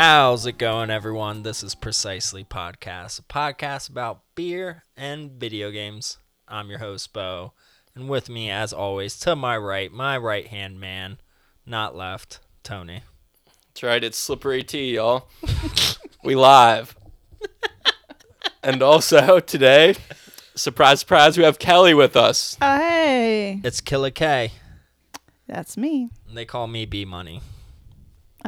How's it going, everyone? This is Precisely Podcast, a podcast about beer and video games. I'm your host, Beau, and with me, as always, to my right, my right hand man, not left, Tony. That's right, it's Slippery tea, y'all. we live. and also today, surprise, surprise, we have Kelly with us. Oh, hey, It's Killer K. that's me. and They call me B Money.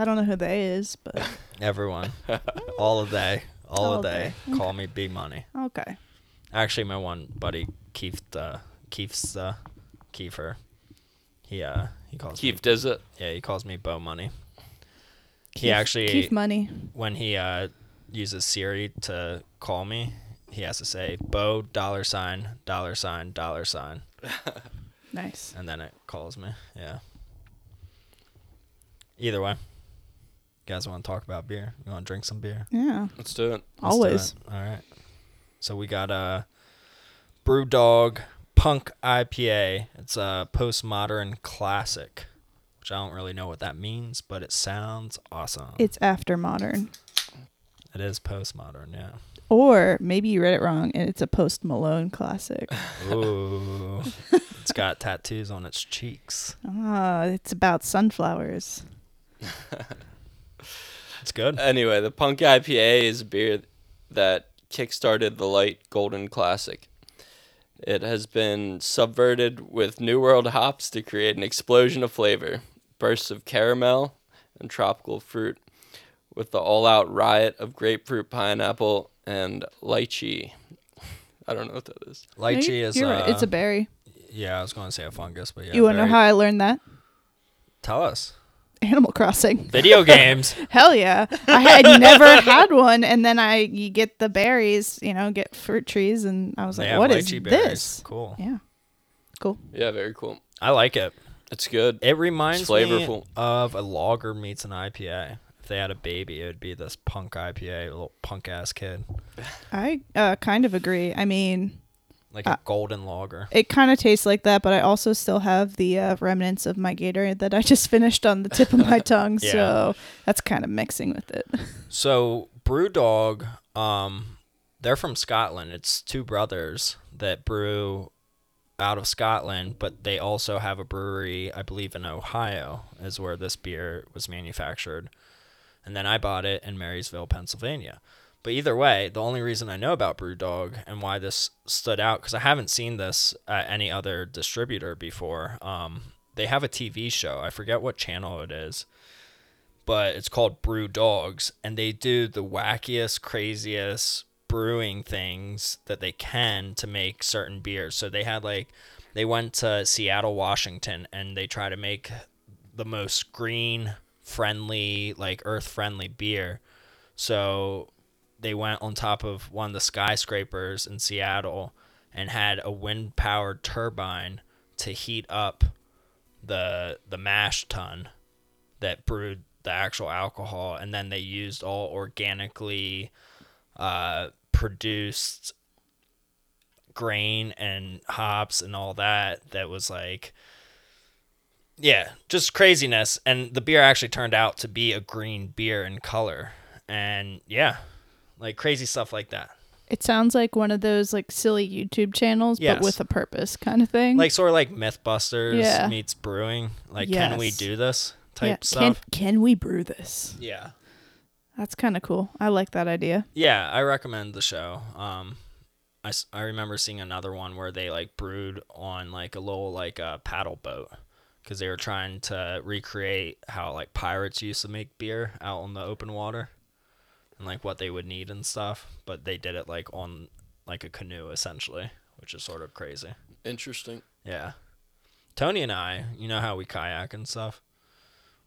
I don't know who they is, but Everyone, all of they, all All of they, they. call me B Money. okay. Actually, my one buddy, Keith, uh, Keith's, uh, Kiefer, he, uh, he calls me Keith does it. Yeah, he calls me Beau Money. he actually, Keith Money. when he uh, uses Siri to call me, he has to say Beau dollar sign dollar sign dollar sign, Nice. and then it calls me. Yeah. Either way, you guys want to talk about beer? You want to drink some beer? Yeah. Let's do it. Let's do Always. it. All right. So we got a BrewDog Punk IPA. It's a postmodern classic, which I don't really know what that means, but it sounds awesome. It's after modern, It is postmodern, yeah. or maybe you read it wrong and it's a Post Malone classic. Ooh. it's got tattoos on its cheeks. Ah, it's about sunflowers. It's good. Anyway, the Punk IPA is a beer that kickstarted the light golden classic. It has been subverted with New World hops to create an explosion of flavor, bursts of caramel and tropical fruit, with the all-out riot of grapefruit, pineapple, and lychee. I don't know what that is. No, Lychee you- is You're uh, right. It's a berry. Yeah, I was going to say a fungus, but yeah. you want to know how I learned that? Tell us. Animal Crossing. Video games. Hell yeah! I had never had one, and then I you get the berries, you know, get fruit trees, and I was They like, have "What is berries. this?" Cool. Yeah, cool. Yeah, very cool. I like it. It's good. It reminds It's me flavorful. of a lager meets an IPA. If they had a baby, it would be this punk IPA, little punk ass kid, I uh, kind of agree. I mean, like Uh, a golden lager. it kind of tastes like that, but I also still have the uh, remnants of my Gatorade that I just finished on the tip of my tongue, Yeah. so that's kind of mixing with it. So BrewDog, um, they're from Scotland. It's two brothers that brew out of Scotland, but they also have a brewery, I believe, in Ohio, is where this beer was manufactured. And then I bought it in Marysville, Pennsylvania. But either way, the only reason I know about BrewDog and why this stood out, because I haven't seen this at any other distributor before. Um, they have a TV show. I forget what channel it is but it's called Brew Dogs, and they do the wackiest, craziest brewing things that they can to make certain beers. So they had like they went to Seattle, Washington, and they try to make the most green friendly, like earth friendly beer. So they went on top of one of the skyscrapers in Seattle and had a wind powered turbine to heat up the the mash tun that brewed the actual alcohol. And then they used all organically uh, produced grain and hops and all that that was like yeah just craziness. And the beer actually turned out to be a green beer in color. And yeah like crazy stuff like that It sounds like one of those like silly YouTube channels, Yes. but with a purpose kind of thing. like sort of like mythbusters Yeah. meets brewing like can we do this type yeah, stuff Can can we brew this? yeah That's kind of cool. I like that idea. Yeah, I recommend the show. Um, I, I remember seeing another one where they like brewed on like a little like a paddle boat because they were trying to recreate how like pirates used to make beer out on the open water and like what they would need and stuff. But they did it like on like a canoe essentially, which is sort of crazy. Interesting. Yeah. Tony and I, you know how we kayak and stuff?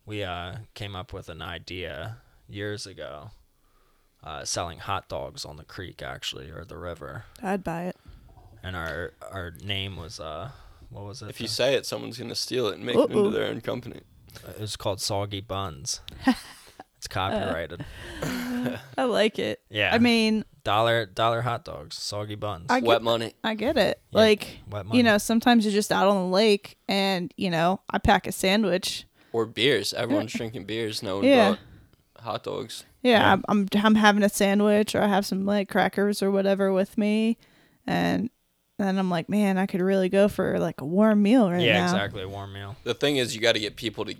We uh, came up with an idea years ago uh, selling hot dogs on the creek, actually, or the river. I'd buy it. And our our name was, uh, what was it? If you The- say it, someone's gonna steal it and make it Uh-oh. into their own company. it was called Soggy Buns. it's copyrighted. I like it. yeah. I mean, dollar dollar hot dogs, soggy buns. I Wet get, money. I get it. Yeah, Like, wet money. you know, sometimes you're just out on the lake and, you know, I pack a sandwich. Or beers. Everyone's drinking beers. No one Yeah. brought hot dogs. Yeah, Yeah. I'm, I'm I'm having a sandwich or I have some like crackers or whatever with me, and then I'm like, man, I could really go for like a warm meal right yeah, now. Yeah, exactly. A warm meal. The thing is, you got to get people to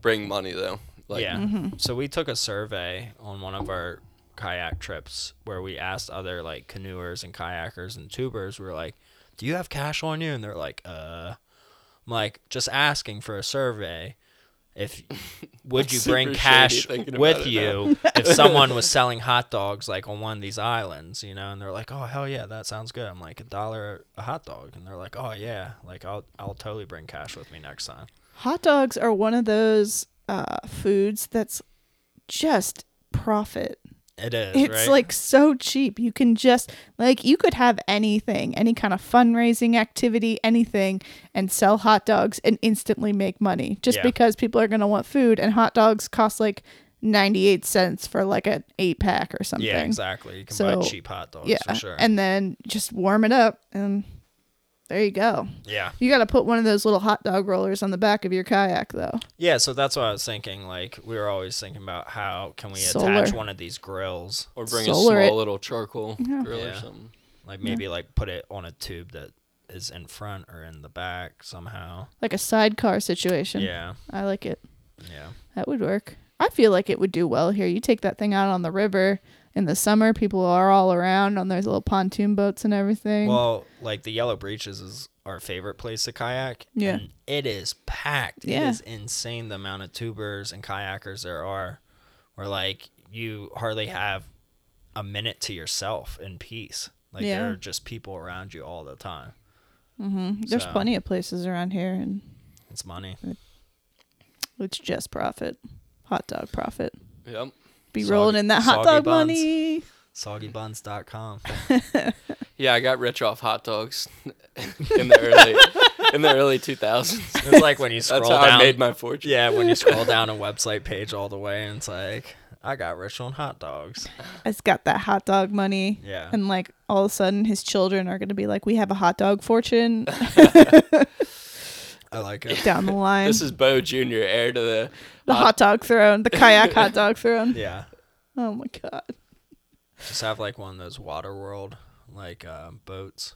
bring money though. Like, yeah. Mm-hmm. So we took a survey on one of our kayak trips where we asked other like canoers and kayakers and tubers. We are like, "Do you have cash on you?" And they're like, "Uh." I'm like, just asking for a survey. If would you bring cash with you if someone was selling hot dogs like on one of these islands, you know? And they're like, "Oh hell yeah, that sounds good." I'm like, "A dollar a hot dog," and they're like, "Oh yeah, like I'll I'll totally bring cash with me next time." Hot dogs are one of those uh, foods that's just profit. It is. It's right? like so cheap. You can just like you could have anything, any kind of fundraising activity, anything, and sell hot dogs and instantly make money just Yeah. because people are gonna want food. And hot dogs cost like ninety eight cents for like an eight pack or something. Yeah, exactly. You can So, buy cheap hot dogs Yeah, for sure. and then just warm it up, and there you go. yeah. You got to put one of those little hot dog rollers on the back of your kayak, though. Yeah, so that's what I was thinking. Like we were always thinking about how can we Solar. attach one of these grills, or bring Solar a it. small little charcoal grill or something. like maybe like put it on a tube that is in front or in the back somehow. Like a sidecar situation. Yeah, I like it. yeah, That would work. I feel like it would do well here. You take that thing out on the river in the summer, people are all around on those little pontoon boats and everything. Well, like the Yellow Breeches is our favorite place to kayak. Yeah. and it is packed. Yeah. It is insane the amount of tubers and kayakers there are. Where like you hardly have a minute to yourself in peace. Like Yeah. there are just people around you all the time. Mm-hmm. There's so- plenty of places around here, and It's money. it's just profit. Hot dog profit. Yep. Be Soggy- rolling in that hot soggy dog buns. money. Soggybuns.com. Yeah, I got rich off hot dogs in the early in the early 2000s. It's like when you scroll That's how down. I made my fortune. yeah, when you scroll down a website page all the way, and it's like, I got rich on hot dogs. It's got that hot dog money. Yeah. And like all of a sudden, his children are going to be like, "We have a hot dog fortune I like it. down the line." This is Beau Jr., heir to the. the hot dog throne, the kayak hot dog throne. Yeah. Oh my god. Just have like one of those water world like uh, boats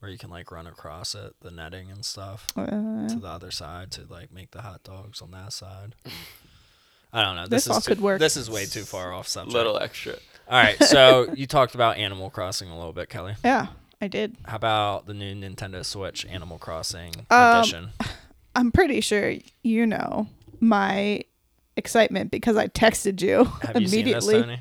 where you can like run across it, the netting and stuff, Uh, to the other side to like make the hot dogs on that side. I don't know. This This, all too, could work. This is way too far off subject. Little extra. All right, so you talked about Animal Crossing a little bit, Kelly. yeah, I did. How about the new Nintendo Switch Animal Crossing Um, edition? I'm pretty sure you know my excitement because I texted you Have you seen this, immediately. Tony?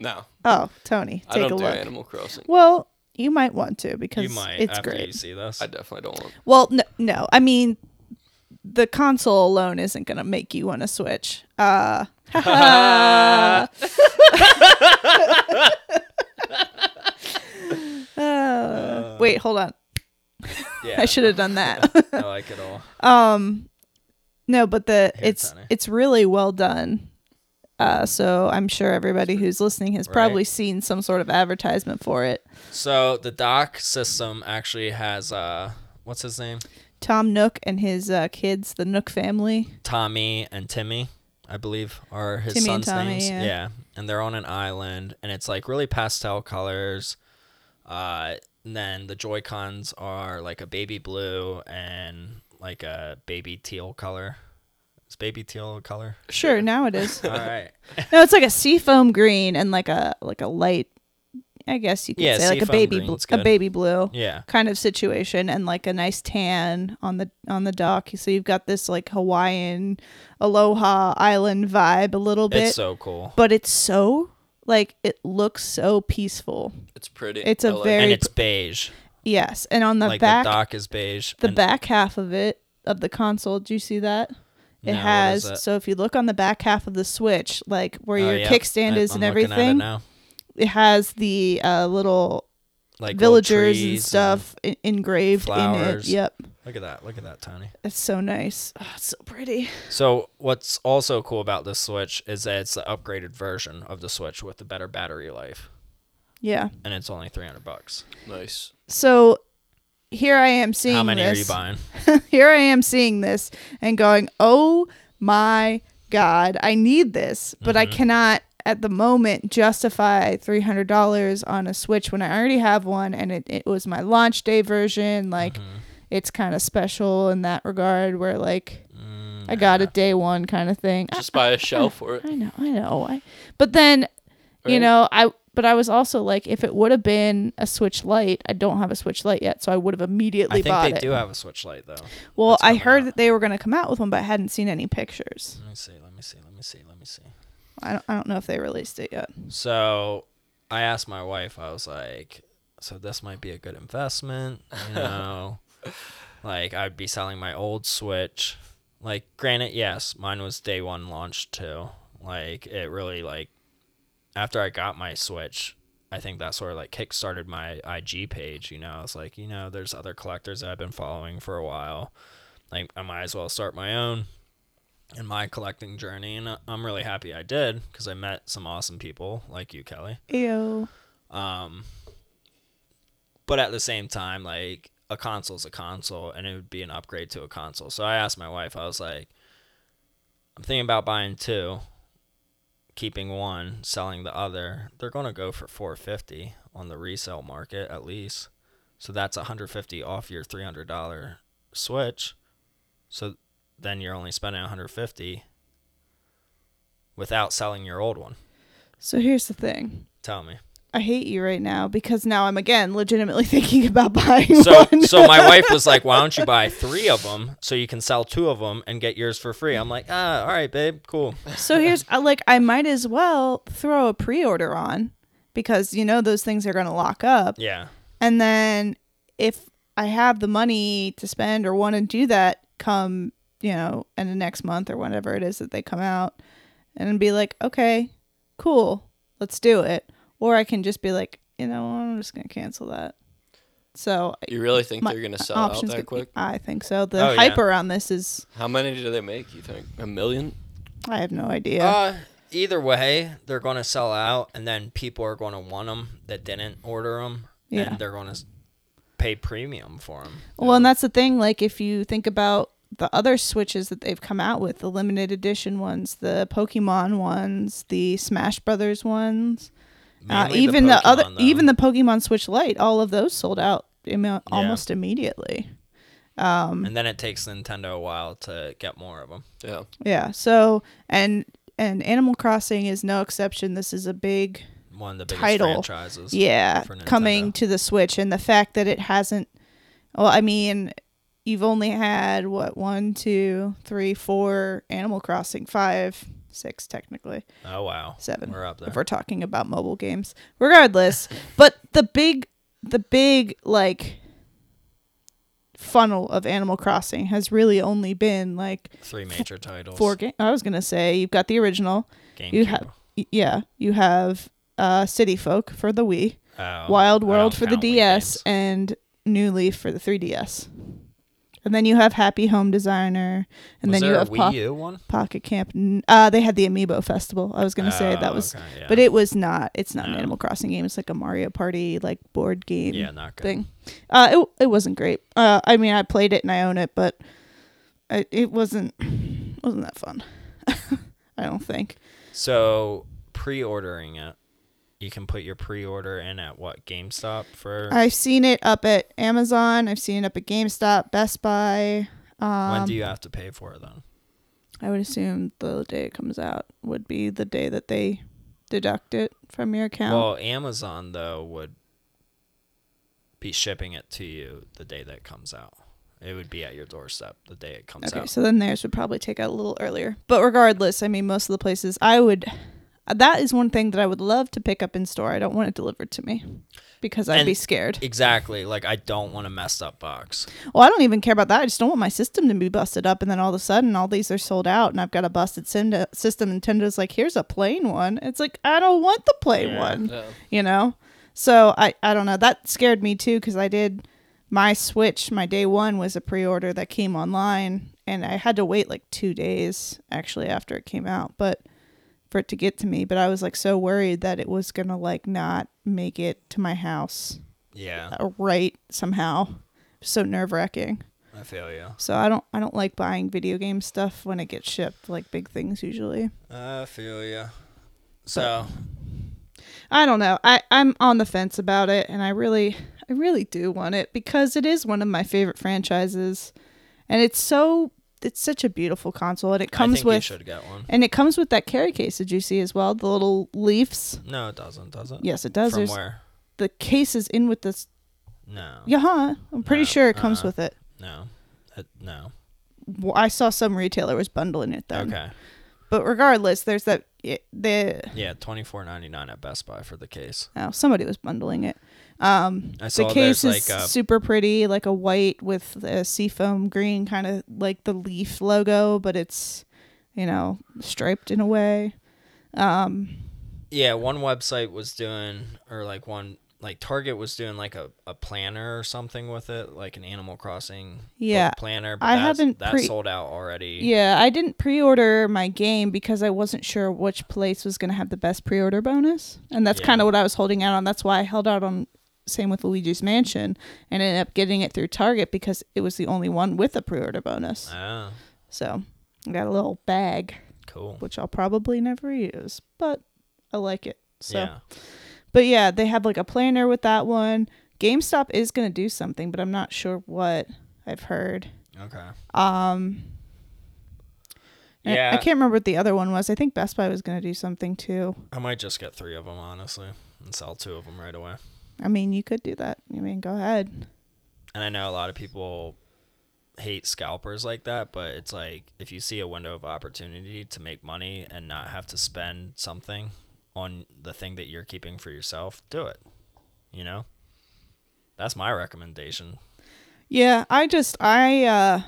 No, Oh, Tony, I take don't a do look. Animal Crossing. Well, you might want to because You might it's after great. you see this. I definitely don't want. Well, no, no. I mean, the console alone isn't going to make you want to switch. Uh, uh, wait, hold on. yeah, I should have done that. I like it all. um, no, but the Here, it's it's really well done. Uh, so I'm sure everybody who's listening has Right. probably seen some sort of advertisement for it. So the dock system actually has uh, what's his name? Tom Nook and his uh, kids, the Nook family. Tommy and Timmy, I believe, are his Timmy sons' Tommy, names. yeah. and they're on an island, and it's like really pastel colors. Uh, and then the Joy Cons are like a baby blue and like a baby teal color. Is baby teal color? Sure, now it is. All right. No, it's like a seafoam green and like a like a light. I guess you could Yeah, say like a baby bl- a baby blue Yeah. kind of situation and like a nice tan on the on the dock. So you've got this like Hawaiian aloha island vibe a little bit, It's so cool. but it's so like it looks so peaceful. It's pretty. It's a like very- And it's beige. Yes, and on the like back the dock is beige. the and- back half of it of the console, do you see that? It No, has is it? so if you look on the back half of the Switch, like where Oh, your yep. kickstand is I'm and looking at it everything, now. it has the uh, little Like little villagers and stuff en- engraved in it. Yep, Look at that. Look at that, Tony. it's so nice. Oh, it's so pretty. So what's also cool about this Switch is that it's the upgraded version of the Switch with the better battery life, Yeah. and it's only three hundred bucks. nice. So here I am seeing How many this. are you buying? here I am seeing this and going, "Oh my God, I need this, but I mm-hmm. cannot at the moment justify three hundred dollars on a Switch when I already have one, and it, it was my launch day version. Like, mm-hmm. It's kind of special in that regard, where like mm, I got it day one kind of thing. I- Just buy a shell for it. I know, I know. I, but then, you know, I but I was also like, if it would have been a Switch Lite, I don't have a Switch Lite yet, so I would have immediately bought it. I think they it. do have a Switch Lite though. well, I heard out. that they were going to come out with one, but I hadn't seen any pictures. Let me see. Let me see. Let me see. Let me see. I don't, I don't know if they released it yet. So I asked my wife, I was like, so this might be a good investment, you know? Like I'd be selling my old Switch. Like granted, yes, mine was day one launch too. Like it really like after I got my Switch, I think that sort of like kickstarted my IG page, you know. I was like, you know, there's other collectors that I've been following for a while. Like I might as well start my own in my collecting journey and uh, I'm really happy I did because I met some awesome people like you Kelly Ew. um but at the same time like a console is a console and it would be an upgrade to a console so I asked my wife I was like I'm thinking about buying two keeping one selling the other they're going to go for 450 on the resale market at least so that's 150 off your $300 switch so then you're only spending 150 without selling your old one. So here's the thing. Tell me. I hate you right now because now I'm again legitimately thinking about buying So one. so my wife was like, "Why don't you buy 3 of them so you can sell 2 of them and get yours for free?" I'm like, "Ah, all right, babe. Cool." So here's like I might as well throw a pre-order on because you know those things are going to lock up. Yeah. And then if I have the money to spend or want to do that come, you know, in the next month or whenever it is that they come out and be like, "Okay, cool. Let's do it." Or I can just be like, "You know, I'm just going to cancel that." So You really think they're gonna sell out options that could- quick? I think so. The Oh, yeah. hype around this is How many do they make? You think a million? I have no idea. Uh either way, they're going to sell out and then people are going to want them that didn't order them Yeah. and they're going to pay premium for them. Well, and that's the thing. Like, if you think about the other Switches that they've come out with, the limited edition ones, the Pokemon ones, the Smash Brothers ones, uh, even the, other, even the Pokemon Switch Lite, all of those sold out imme- almost immediately. Um, and then it takes Nintendo a while to get more of them. Yeah. yeah. So, and and Animal Crossing is no exception. This is a big One of the biggest Title. franchises. yeah for coming to the switch and the fact that it hasn't well i mean you've only had what one two three four animal crossing five six technically Oh wow. seven We're up there. if we're talking about mobile games regardless but the big the big like funnel of animal crossing has really only been like Three major titles. four games i was gonna say you've got the original GameCube. you have yeah you have uh city folk for the wii Oh, Wild World for the DS and New Leaf for the 3DS. And then you have Happy Home Designer, and was then you have Po-? Pocket Camp. Uh, they had the Amiibo Festival. I was gonna say that Oh, was, okay, yeah. but it was not. It's not an Animal Crossing game. It's like a Mario Party like board game yeah, not good. thing. Uh, it it wasn't great. Uh, I mean, I played it and I own it, but it, it wasn't wasn't that fun. I don't think. So pre-ordering it, you can put your pre-order in at what GameStop for? I've seen it up at Amazon. I've seen it up at GameStop, Best Buy. Um, when do you have to pay for it then? I would assume the day it comes out would be the day that they deduct it from your account. Well, Amazon though would be shipping it to you the day that it comes out. It would be at your doorstep the day it comes okay, out. Okay, so then theirs would probably take out a little earlier. But regardless, I mean, most of the places I would. That is one thing that I would love to pick up in store. I don't want it delivered to me because I'd And- be scared. Exactly. Like I don't want a messed up box. Well, I don't even care about that. I just don't want my system to be busted up, and then all of a sudden, all these are sold out, and I've got a busted sim- system. Nintendo's like, "Here's a plain one." It's like I don't want the plain Yeah. one. Yeah. you know so i i don't know that scared me too because i did my switch my day one was a pre-order that came online and i had to wait like two days actually after it came out but for it to get to me but i was like so worried that it was gonna like not make it to my house Yeah. uh, right somehow so nerve-wracking I I feel you. So I don't I don't like buying video game stuff when it gets shipped, like big things usually. I feel you. So I don't know. I I'm on the fence about it, and I really I really do want it because it is one of my favorite franchises, and it's so it's such a beautiful console, and it I comes think you with should get one. and it comes with that carry case. Did you see as well the little leaves? No, it doesn't. Does it? Yes, it does. From There's where? the case is in with this. No. Yeah, huh? I'm pretty No, sure it comes uh-uh. with it. No. It, no. Well, I saw some retailer was bundling it though. Okay. But regardless, there's that it, the Yeah, twenty four ninety nine at Best Buy for the case. oh somebody was bundling it. Um, I saw the case is like a super pretty, like a white with a seafoam green, kind of like the leaf logo, but it's you know striped in a way. Um, Yeah, one website was doing, or like one, like Target was doing like a, a planner or something with it, like an Animal Crossing Yeah, planner. But I that's- haven't that pre- sold out already. yeah. I didn't pre-order my game because I wasn't sure which place was going to have the best pre-order bonus, and that's Yeah. kind of what I was holding out on. That's why I held out on. Same with Luigi's Mansion, and ended up getting it through Target because it was the only one with a pre-order bonus. Oh, So I got a little bag, cool. which I'll probably never use, but I like it. So, yeah. but yeah, they have like a planner with that one. GameStop is gonna do something, but I'm not sure what. I've heard. Okay. Um, I- Yeah. I, can't remember what the other one was. I think Best Buy was gonna do something too. I might just get three of them, honestly, and sell two of them right away. I mean, you could do that. I mean, go ahead. And I know a lot of people hate scalpers like that, but it's like if you see a window of opportunity to make money and not have to spend something on the thing that you're keeping for yourself, do it. You know? That's my recommendation. Yeah, I just I uh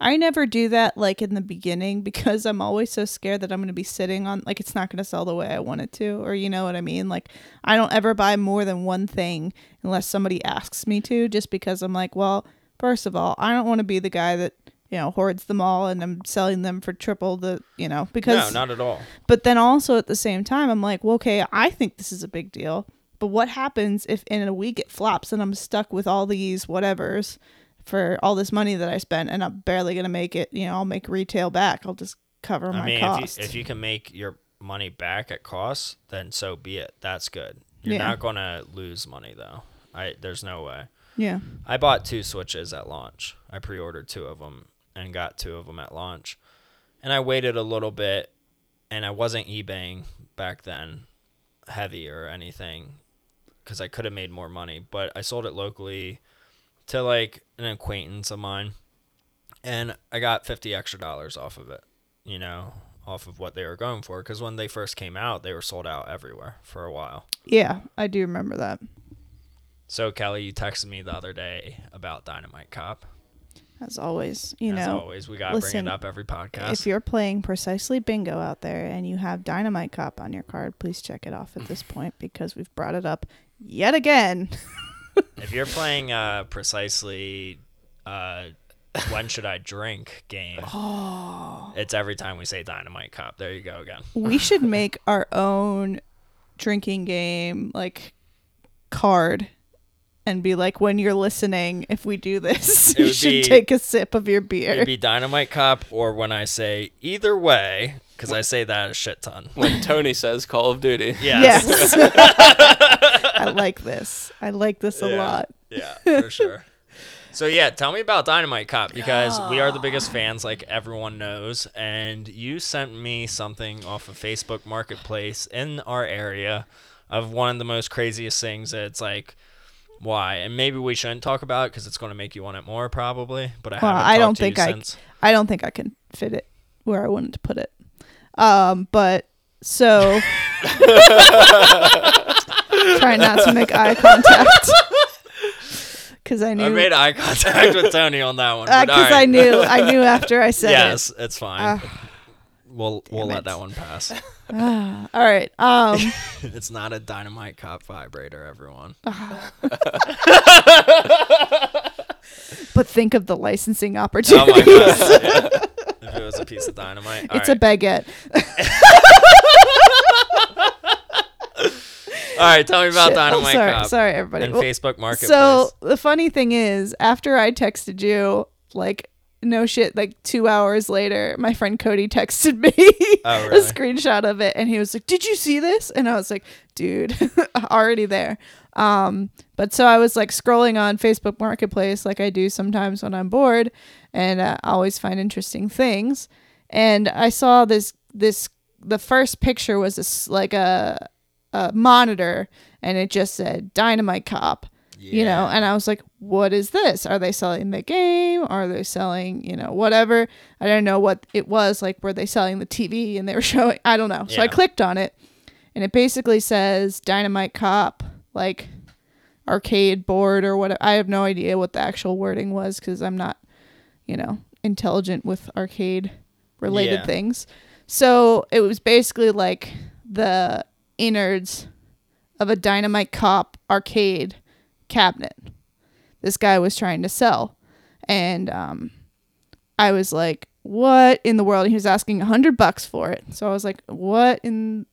I never do that like in the beginning because I'm always so scared that I'm going to be sitting on like it's not going to sell the way I want it to or you know what I mean? Like I don't ever buy more than one thing unless somebody asks me to just because I'm like, well, first of all, I don't want to be the guy that you know hoards them all and I'm selling them for triple the, you know, because no, not at all. but then also at the same time, I'm like, well, okay, I think this is a big deal. But what happens if in a week it flops and I'm stuck with all these whatevers for all this money that I spent and I'm barely going to make it? You know, I'll make retail back. I'll just cover my I mean, costs. if you, if you can make your money back at cost, then so be it. That's good. You're Yeah. not going to lose money though. I there's no way. yeah. I bought two Switches at launch. I pre-ordered two of them and got two of them at launch. And I waited a little bit and I wasn't eBaying back then heavy or anything cuz I could have made more money, but I sold it locally to like an acquaintance of mine and I got 50 extra dollars off of it, you know, off of what they were going for cuz when they first came out, they were sold out everywhere for a while. Yeah, I do remember that. So Kelly, you texted me the other day about Dynamite Cop. As always, you As know, always, we gotta listen, bring it up every podcast. if you're playing precisely bingo out there and you have Dynamite Cop on your card, please check it off at this point because we've brought it up yet again. If you're playing uh precisely uh when should I drink game, Oh. it's every time we say Dynamite Cop. There you go again. we should make our own drinking game like card and be like when you're listening if we do this you should be- take a sip of your beer It'd be Dynamite Cop or when I say either way, because I say that a shit ton. When Tony says Call of Duty. Yes. yes i like this i like this a lot Yeah, for sure. So yeah, tell me about Dynamite Cop because we are the biggest fans, like everyone knows. And you sent me something off of Facebook Marketplace in our area of one of the most craziest things. That it's like, why? And maybe we shouldn't talk about it because it's going to make you want it more, probably. But I well haven't. i don't think i since. i don't think i can fit it where i wanted to put it um but so try not to make eye contact because i knew I made eye contact with Tony on that one. because all Uh, I knew I knew after I said Yes, it's fine. Ah. we'll we'll Damn let it. that one pass. it. Ah, all right. Um, it's not a Dynamite Cop vibrator, everyone. but think of the licensing Oh opportunity. my god! Yeah. If it was a piece of dynamite, it's All a baguette. All right, tell me about Shit. Dynamite sorry, Cop sorry, everybody. and Well, Facebook Marketplace. So the funny thing is, after I texted you, like no shit, like two hours later, my friend Cody texted me Oh, a screenshot of it, and he was like, "Did you see this?" And I was like, "Dude, already there." Um, but so I was like scrolling on Facebook Marketplace, like I do sometimes when I'm bored, and uh, I always find interesting things. And I saw this this the first picture was this like a a monitor, and it just said Dynamite Cop you know? And i was like what is this? Are they selling the game? Are they selling you know whatever? I don't know what it was like were they selling the tv and they were showing i don't know. So i clicked on it and it basically says dynamite cop like arcade board or what i have no idea what the actual wording was because i'm not you know intelligent with arcade related Yeah. things. So it was basically like the innards of a dynamite cop arcade cabinet this guy was trying to sell. And um i was like what in the world? He was asking a hundred bucks for it. So i was like what in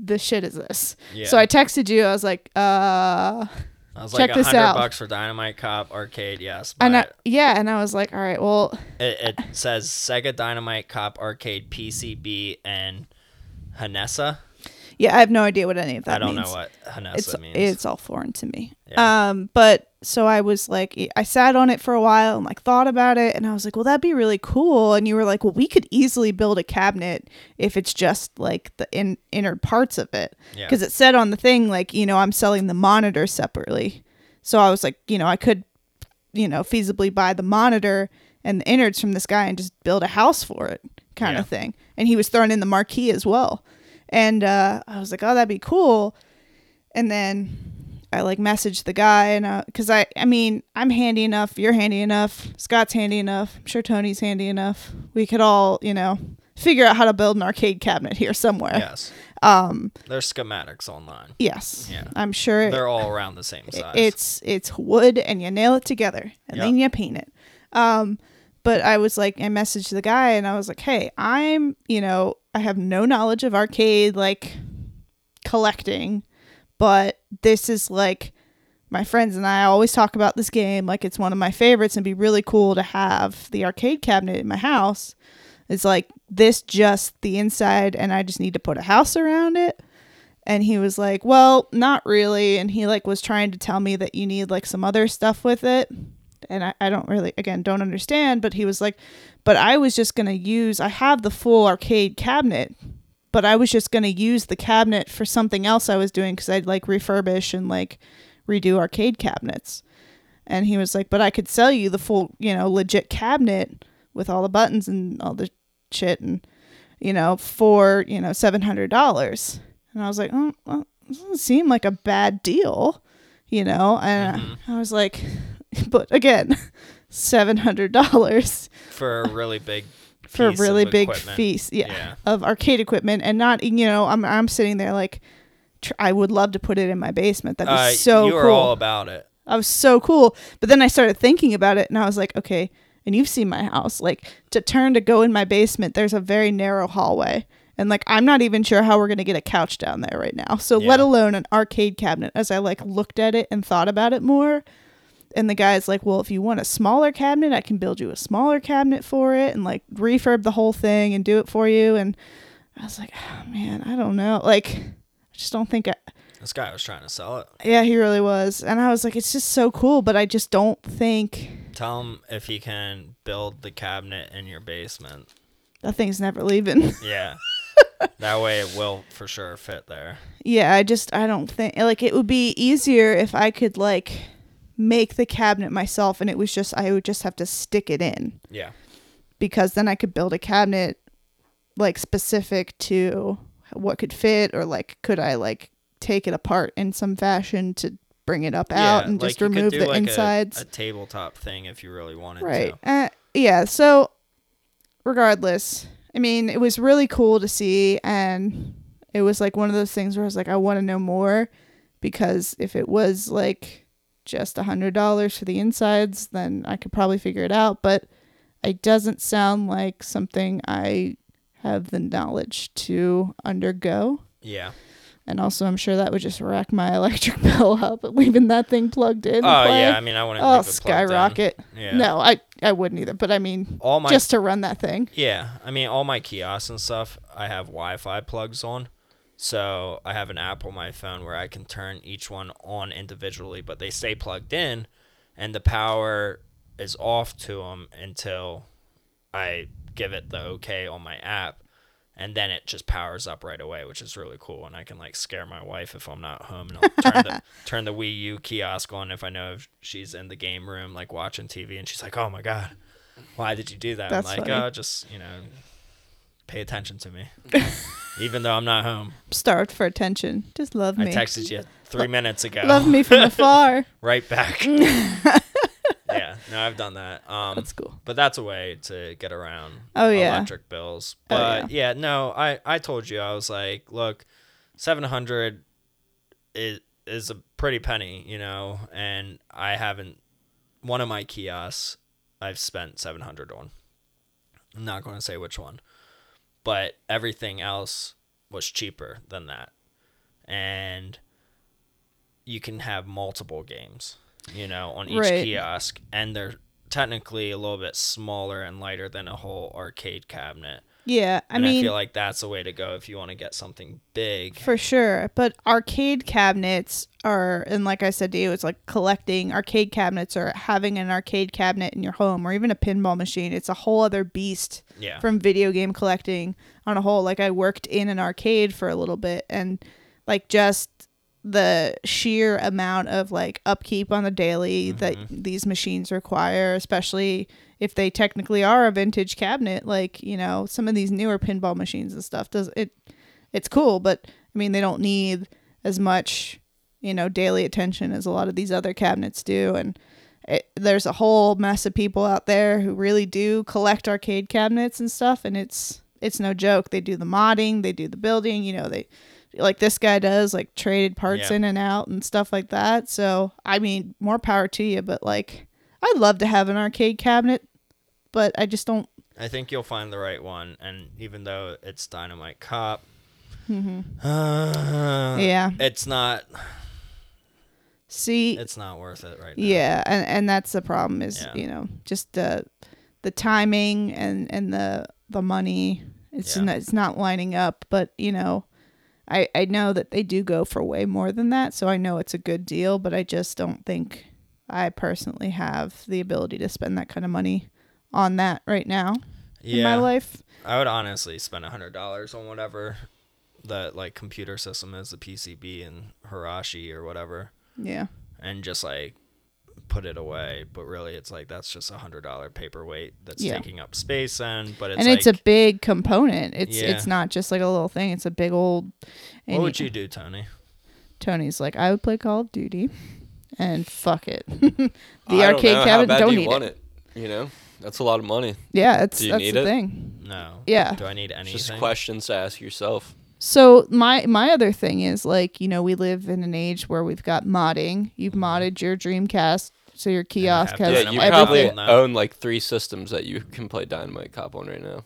the shit is this Yeah. so i texted you i was like uh I was check like, this hundred out. bucks for Dynamite Cop arcade. Yes, and I, yeah and i was like all right well It, it says Sega Dynamite Cop arcade PCB and harness. yeah i have no idea what any of that I don't means know what harness it's means. it's all foreign to me. Yeah. Um, but so I was like, I sat on it for a while and like thought about it, and I was like, well, that'd be really cool. And you were like, well, we could easily build a cabinet if it's just like the in, inner parts of it, Yeah. because it said on the thing like, you know, I'm selling the monitor separately. So I was like, you know, I could, you know, feasibly buy the monitor and the innards from this guy and just build a house for it, kind Yeah. of thing. And he was throwing in the marquee as well. And uh, I was like, oh, that'd be cool and then I like messaged the guy and because I I mean I'm handy enough, you're handy enough, Scott's handy enough, I'm sure Tony's handy enough. We could all you know figure out how to build an arcade cabinet here somewhere. yes. Um. There's schematics online. Yes. Yeah. I'm sure They're all around the same size. it's it's wood and you nail it together and Yeah. then you paint it. Um. But I was like, I messaged the guy and I was like, hey, I'm you know I have no knowledge of arcade like collecting but this is like my friends and I always talk about this game like it's one of my favorites and be really cool to have the arcade cabinet in my house. It's like this just the inside and I just need to put a house around it. And he was like, "Well, not really." And he like was trying to tell me that you need like some other stuff with it. And I, I don't really again don't understand, but he was like, "But I was just going to use I have the full arcade cabinet but I was just going to use the cabinet for something else I was doing because I'd like refurbish and like redo arcade cabinets. And he was like, but I could sell you the full, you know, legit cabinet with all the buttons and all the shit and, you know, for, you know, $700. And I was like, oh, well, it doesn't seem like a bad deal, you know? And mm-hmm. I was like, but again, $700 for a really big for a really big equipment. feast yeah, Yeah. of arcade equipment and not you know i'm i'm sitting there like tr- i would love to put it in my basement. That'd be Uh, so you were cool. all about it. i was so cool. But then i started thinking about it and i was like okay and you've seen my house. Like to turn to go in my basement there's a very narrow hallway. And like i'm not even sure how we're going to get a couch down there right now. So let alone an arcade cabinet. As i like looked at it and thought about it more and the guy's like, "Well, if you want a smaller cabinet, I can build you a smaller cabinet for it and like refurb the whole thing and do it for you." And I was like, oh, "Man, I don't know. Like, I just don't think. I, This guy was trying to sell it. yeah, he really was." And I was like, "It's just so cool," but I just don't think Tell him if he can build the cabinet in your basement. that thing's never leaving. Yeah. that way it will for sure fit there. yeah, I just I don't think like it would be easier if I could like make the cabinet myself and it was just I would just have to stick it in. Yeah. because then I could build a cabinet like specific to what could fit or like could I like take it apart in some fashion to bring it up out and like just remove the like a- insides. A, tabletop thing if you really wanted right. to. Uh, yeah, so regardless, I mean, it was really cool to see and it was like one of those things where I was like I want to know more because if it was like just a hundred dollars for the insides, then I could probably figure it out. But it doesn't sound like something I have the knowledge to undergo. Yeah. And also, I'm sure that would just rack my electric bill up, leaving that thing plugged in. Oh play. yeah, I mean I wouldn't. Oh, leave it plugged in. skyrocket. Yeah. No, I I wouldn't either. But I mean, All my just to run that thing. Yeah, I mean, all my kiosks and stuff, I have Wi-Fi plugs on. So I have an app on my phone where I can turn each one on individually, but they stay plugged in, and the power is off to them until I give it the okay on my app, and then it just powers up right away, which is really cool. And I can like scare my wife if I'm not home, and I'll turn the turn the Wii U kiosk on if I know if she's in the game room like watching TV, and she's like, "Oh my god." Why did you do that? That's I'm like, funny. oh, just you know, pay attention to me, even though I'm not home. Starved for attention. Just love I me. texted you three minutes ago. Love me from afar. right back. yeah, no, I've done that. Um, That's cool. but that's a way to get around Oh, yeah. electric bills. Oh, But yeah. no, I I told you I was like, look, seven hundred is is a pretty penny, you know, and I haven't one of my kiosks I've spent seven hundred on. I'm not going to say which one, but everything else was cheaper than that, and you can have multiple games, you know, on each Right. kiosk, and they're technically a little bit smaller and lighter than a whole arcade cabinet. Yeah, I and mean, I feel like that's the way to go if you want to get something big. For sure. But arcade cabinets are, and like I said to you, it's like collecting arcade cabinets or having an arcade cabinet in your home or even a pinball machine. It's a whole other beast Yeah. from video game collecting on a whole. Like I worked in an arcade for a little bit and like just the sheer amount of like upkeep on the daily that mm-hmm. these machines require, especially if they technically are a vintage cabinet, like, you know, some of these newer pinball machines and stuff does it it's cool, but I mean they don't need as much, you know, daily attention as a lot of these other cabinets do and it, there's a whole mess of people out there who really do collect arcade cabinets and stuff and it's it's no joke. They do the modding, they do the building, you know, they like this guy does like traded parts Yeah. in and out and stuff like that. So, I mean, more power to you, but like I'd love to have an arcade cabinet, but I just don't I think you'll find the right one, and even though it's Dynamite Cop, uh, Mm-hmm. Yeah. it's not. See It's not worth it right now. Yeah, and and that's the problem is Yeah. you know just the the timing and and the the money. It's Yeah. not, it's not lining up, but you know, I I know that they do go for way more than that, so I know it's a good deal. But I just don't think I personally have the ability to spend that kind of money on that right now in my life. I would honestly spend a hundred dollars on whatever that like computer system is, the PCB and Hirashi or whatever, Yeah, and just like put it away. But really, it's like that's just a hundred dollar paperweight that's Yeah. taking up space, and but it's and like, it's a big component. It's Yeah. it's not just like a little thing. It's a big old. what and would you do, Tony? Tony's like, I would play Call of Duty, and fuck it. I the don't arcade know. How cabinet bad don't do you need want it. it? You know, that's a lot of money. Yeah, it's Do you that's need the it? thing. No. Yeah. Do I need It's just questions to ask yourself. So my my other thing is like you know we live in an age where we've got modding. You've modded your Dreamcast, so your kiosk have has Yeah, you Cop probably everything. own like three systems that you can play Dynamite Cop on right now.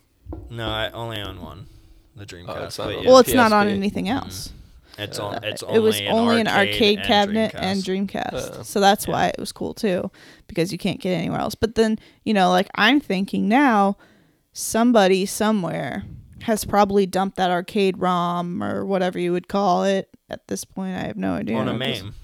No, I only own one, the Dreamcast. it's not but on yeah, Well, it's not on PSP. anything else. it's on. It's it was only only an an arcade, cabinet Dreamcast. and Dreamcast. Uh, so that's yeah. why it was cool too, because you can't get anywhere else. But then you know, like I'm thinking now, somebody somewhere has probably dumped that arcade ROM or whatever you would call it. At this point, I have no idea. on a MAME.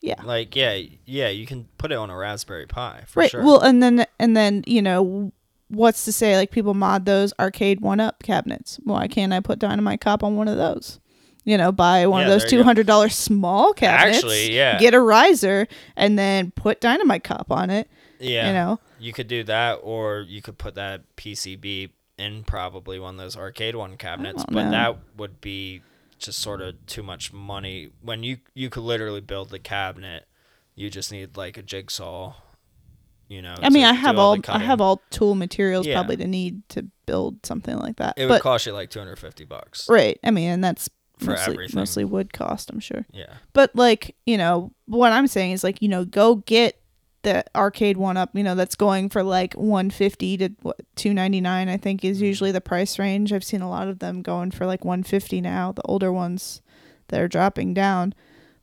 Yeah. Like yeah, yeah, you can put it on a Raspberry Pi for right. sure. Well, and then and then you know. What's to say? Like people mod those arcade one-up cabinets. Why can't I put Dynamite Cop on one of those? You know, buy one Yeah, of those two hundred dollar small cabinets. Actually, yeah. Get a riser and then put Dynamite Cop on it. yeah, You know, you could do that, or you could put that PCB in probably one of those arcade one cabinets, oh, but know. that would be just sort of too much money. When you you could literally build the cabinet, you just need like a jigsaw. You know, I mean, I have all I have all tool materials Yeah. probably to need to build something like that. It would cost you like two hundred fifty bucks. right, I mean, and that's For mostly everything. mostly wood cost, I'm sure. Yeah. But like, you know, what I'm saying is like, you know, go get the arcade one up, you know, that's going for like 150 to what 299 I think Mm-hmm. is usually the price range. I've seen a lot of them going for like 150 now, the older ones that are dropping down.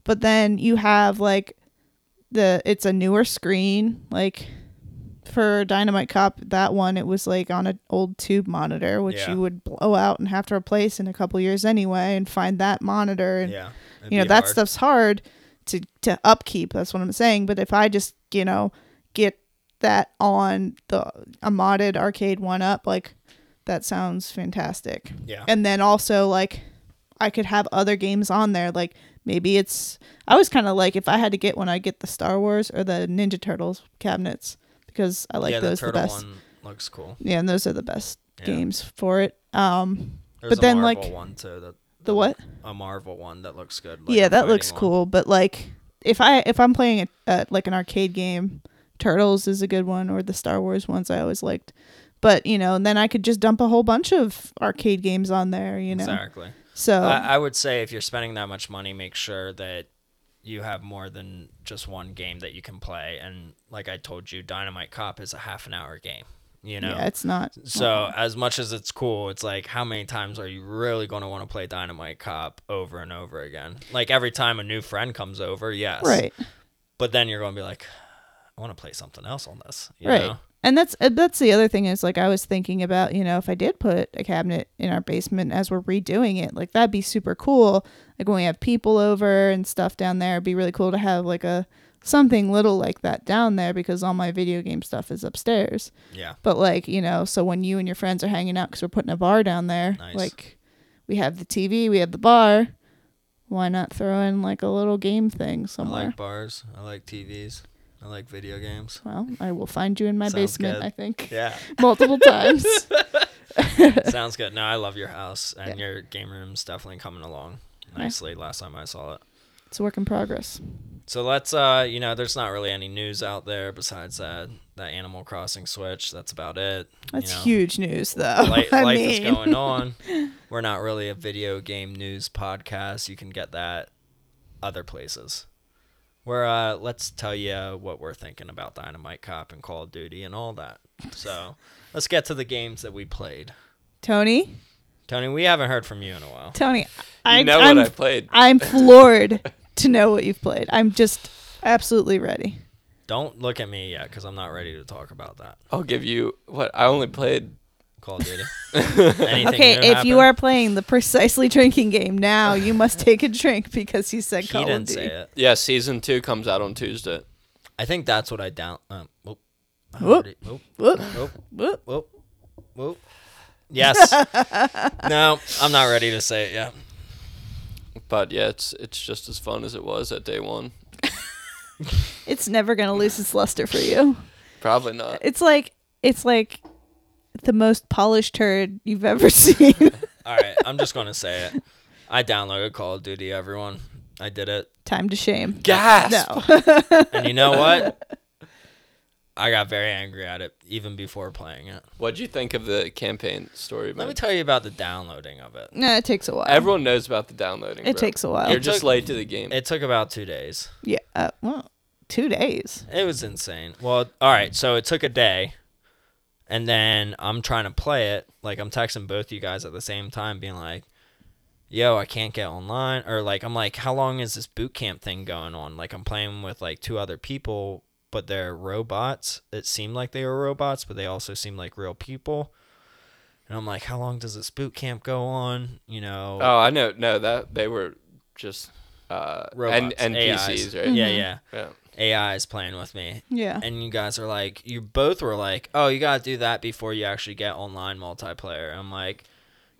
But then you have like the it's a newer screen like for Dynamite Cop that one it was like on an old tube monitor which Yeah. you would blow out and have to replace in a couple years anyway and find that monitor and Yeah. you know that hard. stuff's hard to to upkeep that's what i'm saying but if i just you know get that on the a modded arcade one up like that sounds fantastic Yeah. and then also like i could have other games on there like maybe it's i was kind of like if i had to get one i'd get the star wars or the ninja turtles cabinets because i like yeah, those the the, turtle best one looks cool. yeah and those are the best Yeah. games for it um There's But then, a like- one too. That the what a Marvel one that looks good. like yeah, that looks one. cool. But like, if I if I'm playing a, uh, like an arcade game, Turtles is a good one, or the Star Wars ones I always liked. But you know, and then I could just dump a whole bunch of arcade games on there. You know, Exactly. so I, I would say if you're spending that much money, make sure that you have more than just one game that you can play. And like I told you, Dynamite Cop is a half an hour game. You know. yeah, it's not. So as much as it's cool, it's like how many times are you really going to want to play Dynamite Cop over and over again? Like every time a new friend comes over, yes. right, But then you're going to be like, I want to play something else on this. You right. Know? And that's that's the other thing is like I was thinking about you know if I did put a cabinet in our basement as we're redoing it like that'd be super cool like when we have people over and stuff down there it'd be really cool to have like a something little like that down there because all my video game stuff is upstairs Yeah. But like you know, so when you and your friends are hanging out because we're putting a bar down there, Nice. like we have the TV, we have the bar. Why not throw in like a little game thing somewhere? I like bars. I like TVs. I like video games. well, I will find you in my Sounds basement. good. I think Yeah. multiple times. Sounds good. No, I love your house and your game room's definitely coming along nicely. Last time I saw it. It's a work in progress. So let's uh you know, there's not really any news out there besides that that Animal Crossing Switch. That's about it. That's you know. huge news, though. Li- I life mean, is going on. We're not really a video game news podcast. You can get that other places. We're uh let's tell you what we're thinking about Dynamite Cop and Call of Duty and all that. So let's get to the games that we played. Tony, Tony, we haven't heard from you in a while. Tony, You I know I'm, what I played. I'm floored to know what you've played. I'm just absolutely ready. Don't look at me yet because I'm not ready to talk about that. I'll give you what I only played. Call of Duty. Anything Okay, new if you are playing the precisely drinking game now, you must take a drink because he said he Call of didn't Duty. say it. Yeah, season two comes out on Tuesday. I think that's what I down. Um, whoop. Whoop. whoop. Whoop, Whoop. whoop. Whoop. Whoop. Yes. no, I'm not ready to say it yet. But yeah, it's it's just as fun as it was at day one. It's never gonna lose its luster for you. Probably not. It's like it's like the most polished turd you've ever seen. All right, I'm just gonna say it. I downloaded Call of Duty. Everyone, I did it, Time to shame. Gasp! No. and you know what? I got very angry at it even before playing it. What'd you think of the campaign story? Let me tell you about the downloading of it. no, it takes a while. Everyone knows about the downloading. it bro. takes a while. You're It just took- late to the game. It took about two days. yeah. Uh, well, two days. It was insane. Well, all right, so it took a day, and then I'm trying to play it. Like I'm texting both you guys at the same time, being like, "Yo, I can't get online," or like I'm like, "How long is this boot camp thing going on?" Like I'm playing with like two other people, but they're robots. It seemed like they were robots, but they also seemed like real people. And I'm like, "How long does this boot camp go on?" You know, oh, I know. No, that they were just uh, robots, and AIs. NPCs, right? Yeah, Mhm. yeah. Yeah. AI is playing with me. Yeah. and you guys are like you both were like oh you gotta do that before you actually get online multiplayer i'm like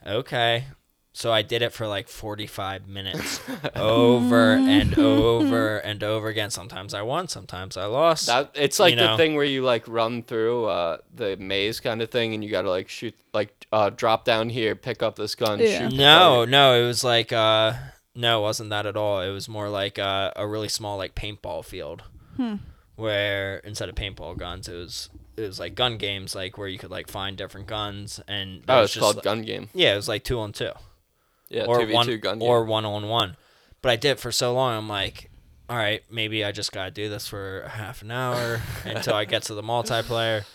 okay so i did it for like 45 minutes over and over and over again sometimes i won sometimes i lost That it's like You the know. thing where you like run through uh, the maze kind of thing, and you gotta like shoot, like uh, drop down here, pick up this gun, Yeah. shoot. no target. no it was like uh no it wasn't that at all it was more like uh, a really small like paintball field Hmm. where instead of paintball guns it was it was like gun games like where you could like find different guns and there Oh, was it's just, called like- gun game. Yeah, it was like two on two. Yeah, or one, gun game. or one on one. But I did it for so long. I'm like, all right, maybe I just gotta do this for half an hour until I get to the multiplayer.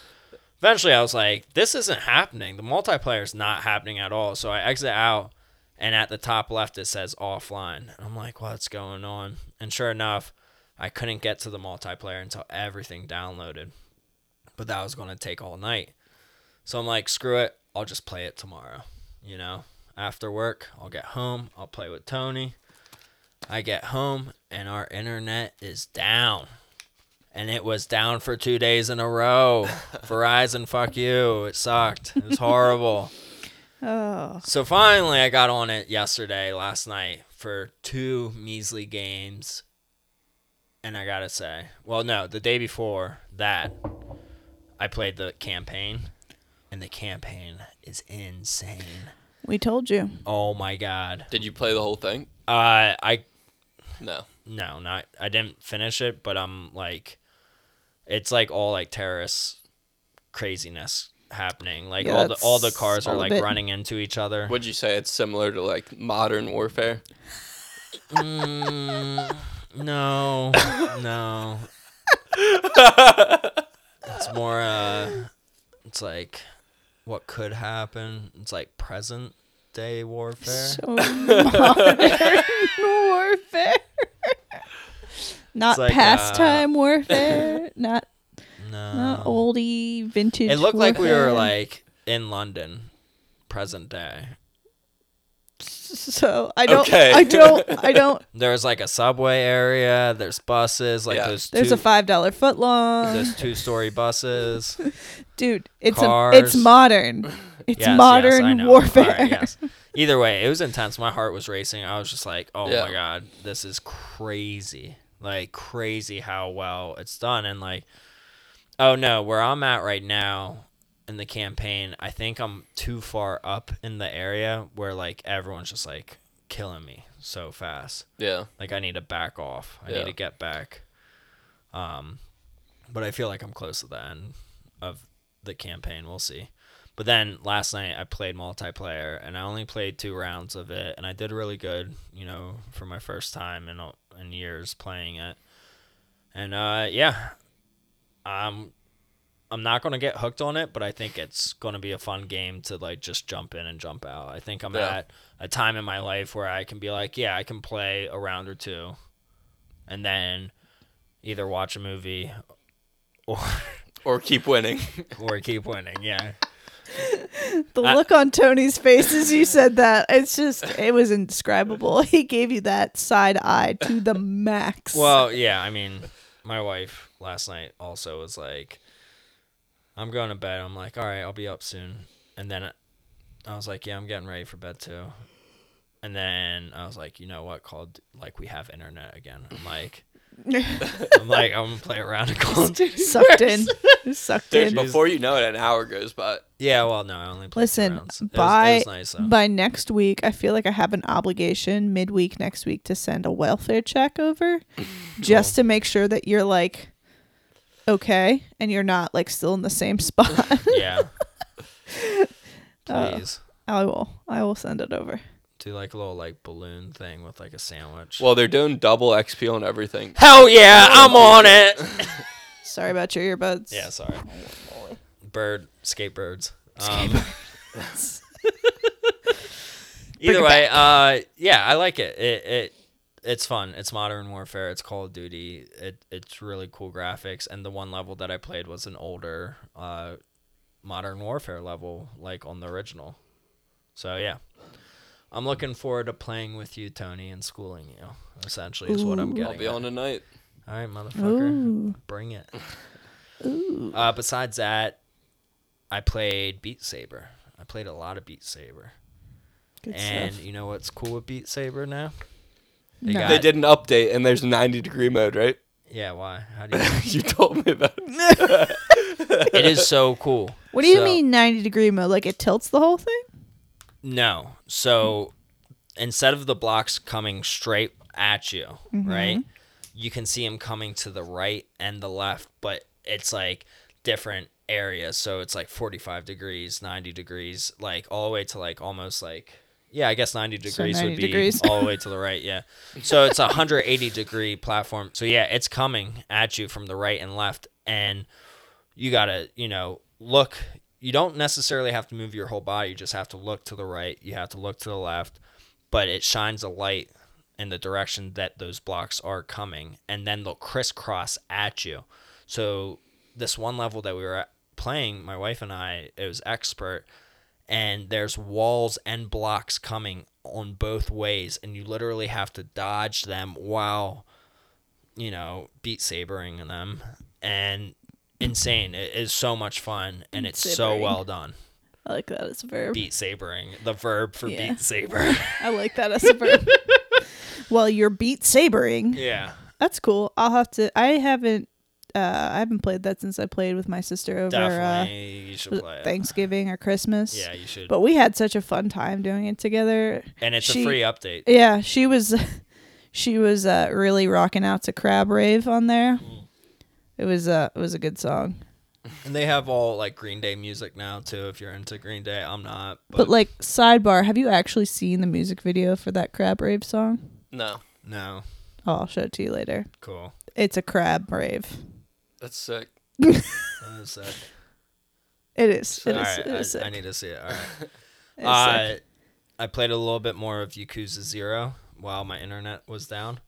Eventually, I was like, this isn't happening. The multiplayer is not happening at all. So I exit out, and at the top left it says offline. I'm like, what's going on? And sure enough, I couldn't get to the multiplayer until everything downloaded. But that was going to take all night. So I'm like, screw it. I'll just play it tomorrow. You know, after work, I'll get home. I'll play with Tony. I get home and our internet is down. And it was down for two days in a row. Verizon, fuck you. It sucked. It was horrible. Oh, So finally, I got on it yesterday, last night, for two measly games. And I gotta say, well, no, the day before that, I played the campaign, and the campaign is insane. We told you. Oh my god. Did you play the whole thing? Uh, I No. no, not I didn't finish it, but I'm like, it's like all like terrorist craziness happening. Like Yeah, all the all the that's cars are all of like it. running into each other. Would you say it's similar to like modern warfare? Mm, no, no. it's more. Uh, it's like what could happen. It's like present day warfare. So modern warfare. Not like, uh, pastime warfare. Not no, not oldie vintage. It looked like we were like in London, present day. So I don't. Okay. I don't. I don't. There's like a subway area. There's buses. Like Yeah. those There's two, a five dollar foot long. those two story buses. Dude, it's a, cars. it's modern. It's Yes, yes, modern I know. warfare. Alright, yes. Either way, it was intense. My heart was racing. I was just like, "Oh Yeah. my god, this is crazy! Like crazy how well it's done." And like, oh no, where I'm at right now in the campaign, I think I'm too far up in the area where like everyone's just like killing me so fast. Yeah. Like I need to back off. I Yeah. need to get back. Um, but I feel like I'm close to the end of the campaign. We'll see. But then last night I played multiplayer and I only played two rounds of it and I did really good. You know, for my first time in in years playing it. And uh, yeah, I'm I'm not gonna get hooked on it, but I think it's gonna be a fun game to like just jump in and jump out. I think I'm Yeah. at a time in my life where I can be like, yeah, I can play a round or two, and then either watch a movie or Or keep winning. or keep winning. Yeah, The I- look on Tony's face as you said that, it's just, it was indescribable. He gave you that side eye to the max. Well, yeah, I mean, my wife last night also was like, I'm going to bed. I'm like, all right, I'll be up soon. And then I was like, yeah, I'm getting ready for bed too. And then I was like, you know what? Called like we have internet again. I'm like, I'm like, I'm gonna play around and call. sucked in. Sucked in. before you know it, an hour goes by. Yeah, well, no, I only played Listen, two. It was, by- it was nice. By next week, I feel like I have an obligation midweek next week to send a welfare check over just to make sure that you're like okay and you're not like still in the same spot. yeah. Uh, Please I will. I will send it over. do like a little like balloon thing with like a sandwich. Well, they're doing double XP on everything. Hell yeah, I'm on it. Sorry about your earbuds. Yeah, sorry. Bird, skatebirds. Um, either way, uh, yeah, I like it. It it it's fun. It's modern warfare. It's Call of Duty. It it's really cool graphics. And the one level that I played was an older uh, modern warfare level, like on the original. So yeah, I'm looking forward to playing with you, Tony, and schooling you. Essentially, is what I'm Ooh. getting. I'll be at. on tonight. All right, motherfucker, Ooh. bring it. Ooh. Uh, besides that, I played Beat Saber. I played a lot of Beat Saber. Good and stuff. you know what's cool with Beat Saber now? They No. got- They did an update and there's 90 degree mode, right? Yeah, why? How do you? you told me about it. it is so cool. What do you So- mean 90 degree mode? Like it tilts the whole thing? No. So instead of the blocks coming straight at you, mm-hmm. right? You can see them coming to the right and the left, but it's like different areas. So it's like 45 degrees, 90 degrees, like all the way to like almost like yeah, I guess 90 degrees 90 would be degrees. all the way to the right, yeah. So it's a 180 degree platform. So yeah, it's coming at you from the right and left and you got to, you know, look you don't necessarily have to move your whole body, you just have to look to the right, you have to look to the left but it shines a light in the direction that those blocks are coming, and then they'll crisscross at you. So this one level that we were at playing, my wife and I, it was expert, and there's walls and blocks coming on both ways, and you literally have to dodge them while, you know, beat sabering them, and insane. It is so much fun, and it's so well done. I like that as a verb. Beat sabering, the verb for Yeah. beat saber. I like that as a verb. well, you're beat sabering. yeah. That's cool. I'll have to. I haven't. Uh, I haven't played that since I played with my sister over uh, you should was it it. Thanksgiving or Christmas. Yeah, you should. But we had such a fun time doing it together. and it's she- a free update. Yeah, she was she was uh, really rocking out to Crab Rave on there. Mm. It was uh it was a good song. And they have all like Green Day music now too. If you're into Green Day, I'm not. But, But, like sidebar, have you actually seen the music video for that Crab Rave song? No, no, Oh, I'll show it to you later. cool. It's a crab rave. That's sick. That's sick. It is. It All is. right, it is I, I need to see it. All right. It is Uh. I played a little bit more of Yakuza Zero while my internet was down,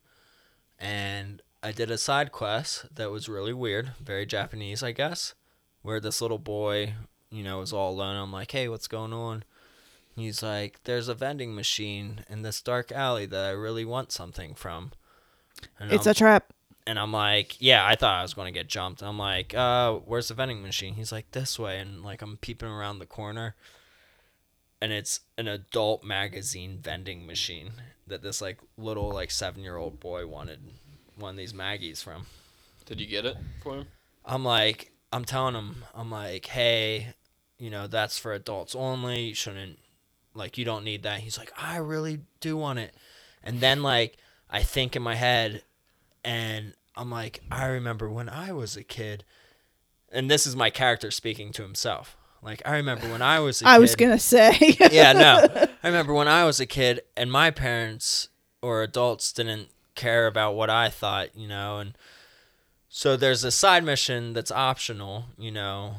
and I did a side quest that was really weird, very Japanese, I guess, where this little boy, you know, was all alone. I'm like, hey, what's going on? He's like, there's a vending machine in this dark alley that I really want something from. And It's I'm- a trap. And I'm like, yeah, I thought I was going to get jumped. I'm like, uh, where's the vending machine? He's like, this way. And like, I'm peeping around the corner and it's an adult magazine vending machine that this like little like seven year old boy wanted one of these Maggies from. Did you get it for him? I'm like, I'm telling him, I'm like, hey, you know, that's for adults only. You shouldn't, like, you don't need that. He's like, I really do want it. And then, like, I think in my head, and I'm like, I remember when I was a kid. And this is my character speaking to himself. Like, I remember when I was a kid. I was gonna say. yeah, no. I remember when I was a kid and my parents or adults didn't care about what I thought, you know, and so there's a side mission that's optional, you know,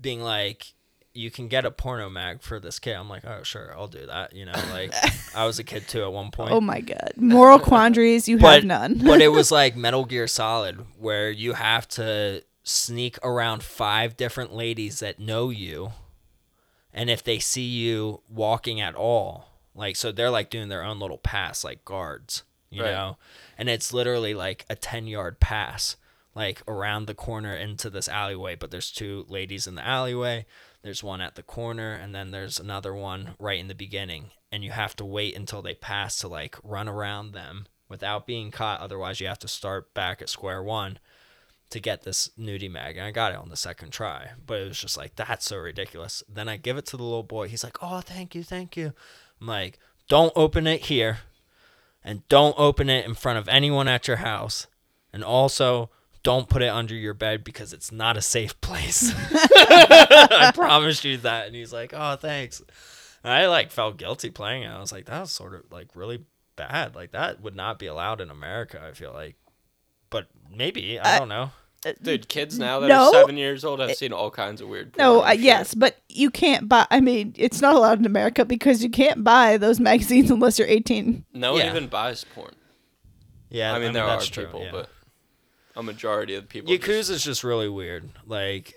being like you can get a porno mag for this kid. I'm like, "Oh, sure, I'll do that." You know, like I was a kid too at one oh point. oh my god. Moral quandaries, you but, have none. but it was like Metal Gear Solid, where you have to sneak around five different ladies that know you, and if they see you walking at all, like so they're like doing their own little pass, like guards, you Right. know, and it's literally like a ten yard pass, like around the corner into this alleyway. But there's two ladies in the alleyway. There's one at the corner, and then there's another one right in the beginning. And you have to wait until they pass to like run around them without being caught. Otherwise, you have to start back at square one to get this nudie mag. And I got it on the second try, but it was just like, that's so ridiculous. Then I give it to the little boy. He's like, oh, thank you, thank you. I'm like, don't open it here. And don't open it in front of anyone at your house. And also, don't put it under your bed because it's not a safe place. I promise you that. And he's like, oh, thanks. And I like felt guilty playing it. I was like, that was sort of like really bad. Like that would not be allowed in America. I feel like, but maybe I I- don't know. Dude, kids now that No. are seven years old have seen all kinds of weird. no, uh, yes, but you can't buy. I mean, it's not allowed in America because you can't buy those magazines unless you're 18. No one Yeah. even buys porn. Yeah, I mean, there are that's true, people, yeah. but a majority of the people. just- Yakuza's just really weird. Like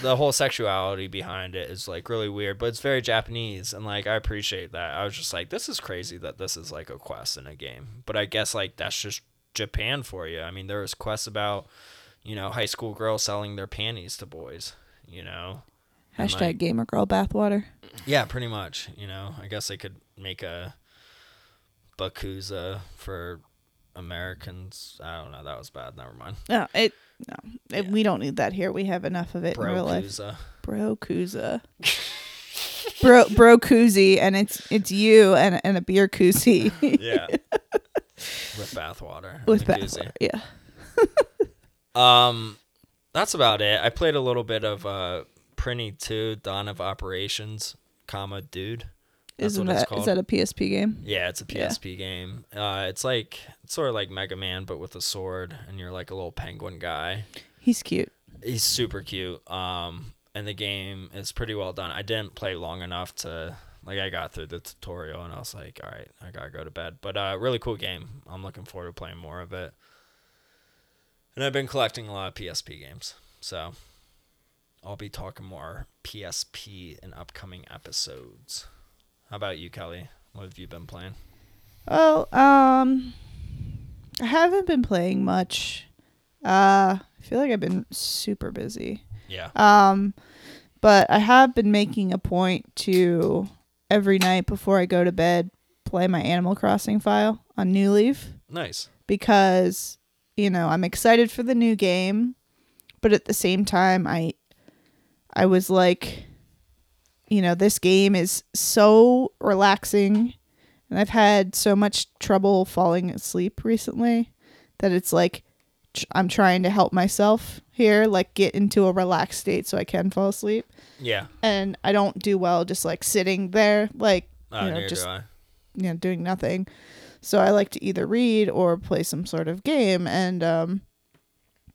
the whole sexuality behind it is like really weird, but it's very Japanese and like I appreciate that. I was just like, this is crazy that this is like a quest in a game. But I guess like that's just Japan for you. I mean, there was quests about, you know, high school girls selling their panties to boys, you know. Hashtag like- gamer girl bathwater. Yeah, pretty much. You know, I guess they could make a Bakuza for Americans. I don't know. That was bad. Never mind. No, it no, it, Yeah. we don't need that here. We have enough of it in real life. Bro Kuza. bro bro koozie and it's it's you and and a beer koozie Yeah. With bathwater. with bathwater. Yeah. Um, that's about it. I played a little bit of uh, Prinny 2, Dawn of Operations, comma, Dude. That's Isn't what it's that called. is that a PSP game? Yeah, it's a Yeah. PSP game. Uh, it's like it's sort of like Mega Man, but with a sword, and you're like a little penguin guy. He's cute. He's super cute. Um, and the game is pretty well done. I didn't play long enough to Like I got through the tutorial and I was like, all right, I gotta go to bed. But uh, really cool game. I'm looking forward to playing more of it. And I've been collecting a lot of PSP games, so I'll be talking more PSP in upcoming episodes. How about you, Kelly? What have you been playing? Oh, um, I haven't been playing much. Uh, I feel like I've been super busy. Yeah. Um, but I have been making a point to every night before I go to bed play my Animal Crossing file on New Leaf Nice. because you know I'm excited for the new game, but at the same time I I was like, you know, this game is so relaxing, and I've had so much trouble falling asleep recently that it's like tr- I'm trying to help myself here, like get into a relaxed state so I can fall asleep, Yeah. and I don't do well just like sitting there, like Uh, you know, just you know doing nothing. So i like to either read or play some sort of game. And um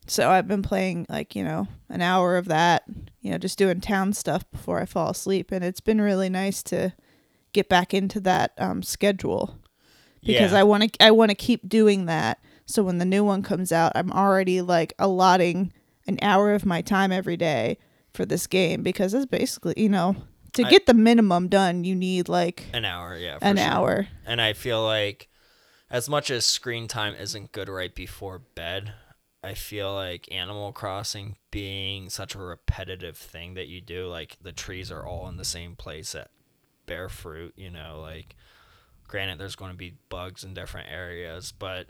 so i've been playing like you know an hour of that you know just doing town stuff before i fall asleep and it's been really nice to get back into that um schedule because yeah. i want to i want to keep doing that so when the new one comes out i'm already like allotting an hour of my time every day for this game because it's basically you know to I- get the minimum done you need like an hour. Yeah. an sure. hour And I feel like, as much as screen time isn't good right before bed, I feel like Animal Crossing being such a repetitive thing that you do, like the trees are all in the same place that bear fruit, you know, like granted there's going to be bugs in different areas, but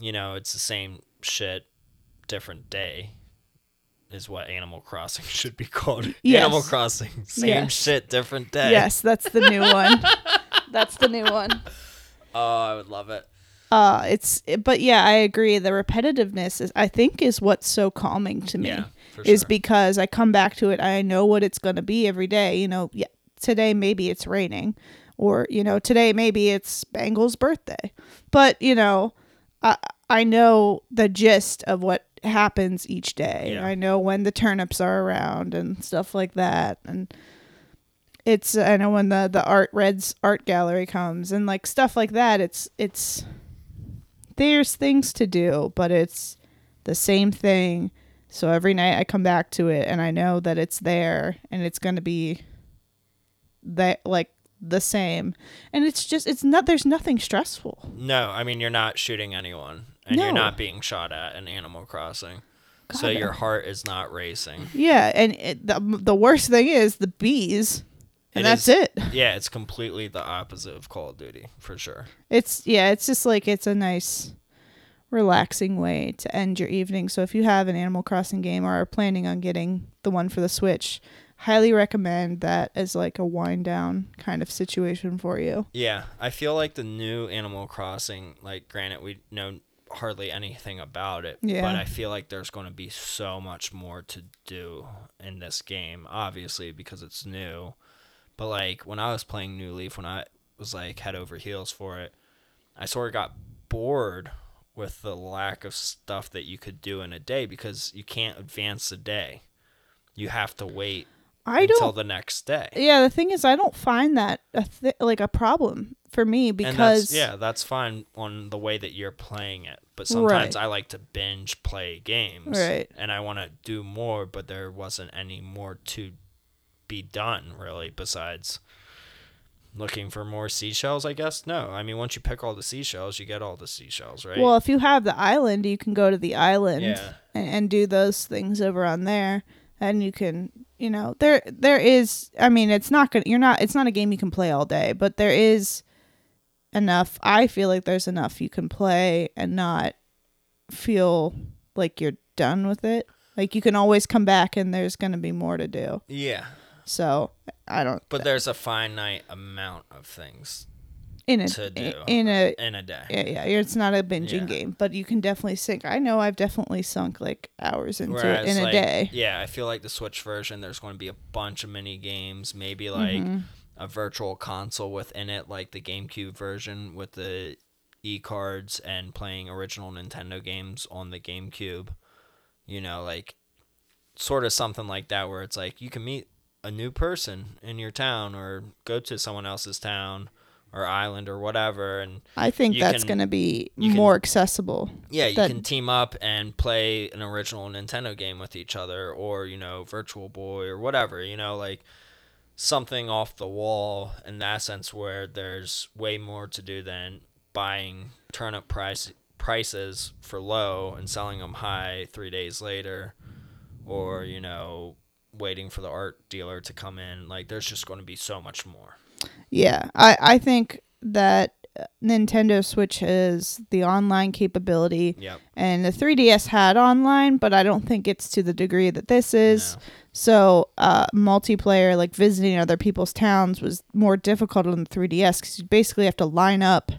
you know, it's the same shit, different day. Is what Animal Crossing should be called. Yes. Animal Crossing, same Yes. shit, different day. Yes, that's the new one. that's the new one. Oh, I would love it. Uh it's but yeah, I agree. The repetitiveness is I think is what's so calming to me. Yeah, is sure. because I come back to it, I know what it's going to be every day. You know, yeah, today maybe it's raining or you know, today maybe it's Bangle's birthday. But, you know, I I know the gist of what happens each day. Yeah. I know when the turnips are around and stuff like that and it's I know when the the art Redd's art gallery comes and like stuff like that. It's it's there's things to do, but it's the same thing. So every night I come back to it and I know that it's there and it's going to be that like the same. And it's just it's not there's nothing stressful. No, I mean you're not shooting anyone, and you're not being shot at in Animal Crossing, so God, your heart is not racing. Yeah, and it, the the worst thing is the bees. And It that's is- it. Yeah, it's completely the opposite of Call of Duty for sure. It's yeah, it's just like it's a nice relaxing way to end your evening. So if you have an Animal Crossing game or are planning on getting the one for the Switch, highly recommend that as like a wind down kind of situation for you. Yeah, I feel like the new Animal Crossing, like granted we know hardly anything about it, Yeah. but I feel like there's going to be so much more to do in this game, obviously because it's new. But like when I was playing New Leaf, when I was like head over heels for it, I sort of got bored with the lack of stuff that you could do in a day because you can't advance a day. You have to wait I until don't the next day. Yeah, the thing is I don't find that a th- like a problem for me because that's, yeah, that's fine on the way that you're playing it. But sometimes Right. I like to binge play games, Right. And I want to do more, but there wasn't any more to be done really besides looking for more seashells. I guess no. I mean, once you pick all the seashells, you get all the seashells, right? Well, if you have the island, you can go to the island Yeah. and, and do those things over on there, and you can, you know, there there is. I mean, it's not gonna. You're not. It's not a game you can play all day, but there is enough. I feel like there's enough you can play and not feel like you're done with it. Like you can always come back, and there's gonna be more to do. yeah. So I don't. But there's a finite amount of things in a to do in a in a day. Yeah, yeah, it's not a binging Yeah. game, but you can definitely sink. I know I've definitely sunk like hours into Whereas, it in a like, day. Yeah, I feel like the Switch version, there's going to be a bunch of mini games, maybe like Mm-hmm. a virtual console within it, like the GameCube version with the e cards and playing original Nintendo games on the GameCube. You know, like sort of something like that, where it's like you can meet a new person in your town or go to someone else's town or island or whatever and I think that's going to be can- more accessible. yeah you That- can team up and play an original nintendo game with each other or you know virtual boy or whatever you know like something off the wall in that sense where there's way more to do than buying turnip price prices for low and selling them high three days later or you know waiting for the art dealer to come in like there's just going to be so much more Yeah, I I think that Nintendo Switch has the online capability, yep and the 3DS had online, but I don't think it's to the degree that this is. No. So, uh, multiplayer, like visiting other people's towns, was more difficult on the 3DS because you basically have to line up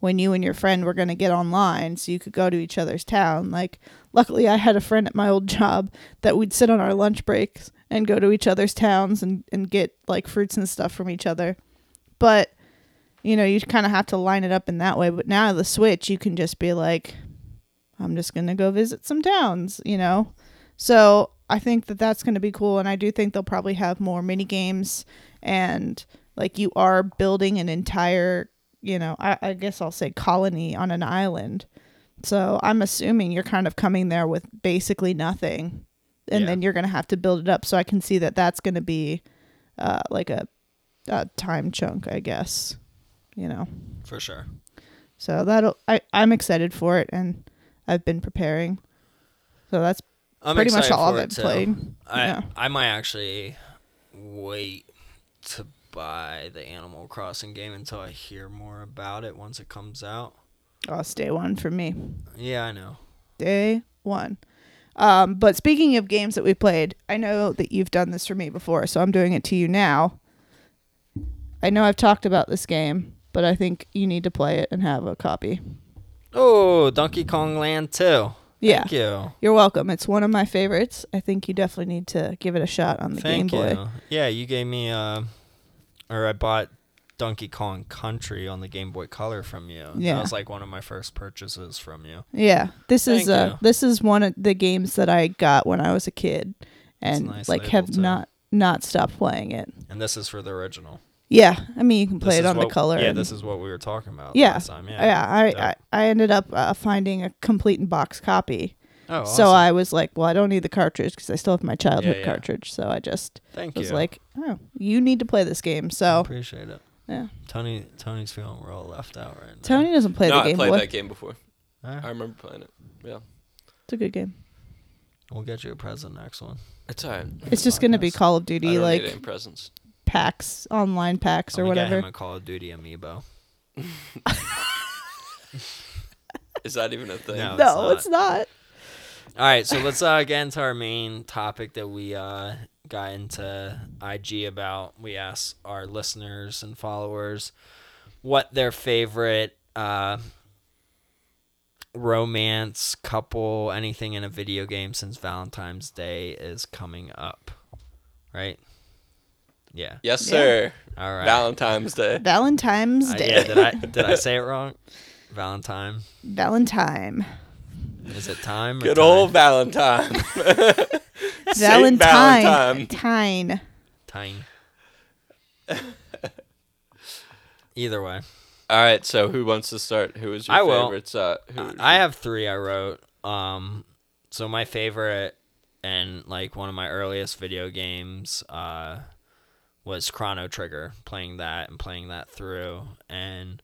when you and your friend were going to get online so you could go to each other's town. Like, luckily, I had a friend at my old job that we'd sit on our lunch breaks and go to each other's towns and, and get like fruits and stuff from each other. But, you know, you kind of have to line it up in that way. But now the Switch, you can just be like, I'm just going to go visit some towns, you know? So I think that that's going to be cool. And I do think they'll probably have more mini games and like you are building an entire, you know, I, I guess I'll say colony on an island. So I'm assuming you're kind of coming there with basically nothing. And Yeah. then you're going to have to build it up. So I can see that that's going to be uh, like a, a time chunk, I guess, you know. for sure So that'll, I, I'm excited for it and I've been preparing. So that's I'm pretty much all I've it, played. I yeah. I might actually wait to buy the Animal Crossing game until I hear more about it once it comes out. Oh, it's day one for me. Yeah, I know. Day one. Um, but speaking of games that we played, I know that you've done this for me before, so I'm doing it to you now. I know I've talked about this game, but I think you need to play it and have a copy. Oh, Donkey Kong Land 2. Yeah. Thank you. You're welcome. It's one of my favorites. I think you definitely need to give it a shot on the Thank Game Boy. you. Yeah, you gave me uh or I bought Donkey Kong Country on the Game Boy Color from you. Yeah. That was like one of my first purchases from you. Yeah, this is Thank uh you. this is one of the games that I got when I was a kid, and nice like have too. not not stopped playing it. And this is for the original. Yeah, I mean you can play This it is on the color. Yeah, and- this is what we were talking about Yeah. last time. yeah, Yeah. I. I I ended up uh, finding a complete in box copy. Oh, So awesome. I was like, well, I don't need the cartridge because I still have my childhood yeah. cartridge. So I just Thank was you. like, oh, you need to play this game. So appreciate it. yeah, Tony Tony's feeling real left out right now. Tony doesn't play no, the I Game played Boy. that game before. Alright, I remember playing it. Yeah. It's a good game. We'll get you a present next one. It's alright. It's just gonna be Call of I Duty don't like need any presents. packs, online packs I'm or gonna get him a Call of Duty amiibo. Is that even a thing? No. no, it's it's not. All right, so let's uh, get into our main topic that we uh, got into IG about. We asked our listeners and followers what their favorite uh, romance, couple, anything in a video game since Valentine's Day is coming up. Right? Yeah. Yes, Yeah. sir. All right. Valentine's Day. Valentine's Uh, Day. yeah, did I did I say it wrong? Valentine. Valentine. Is it time? or Good time? old Valentine. Saint Valentine. Valentine. Tine. Time. Either way. All right, so who wants to start? Who is your I will. Uh, who I I have three I wrote. Um, so my favorite and like one of my earliest video games uh, was Chrono Trigger. Playing that and playing that through, and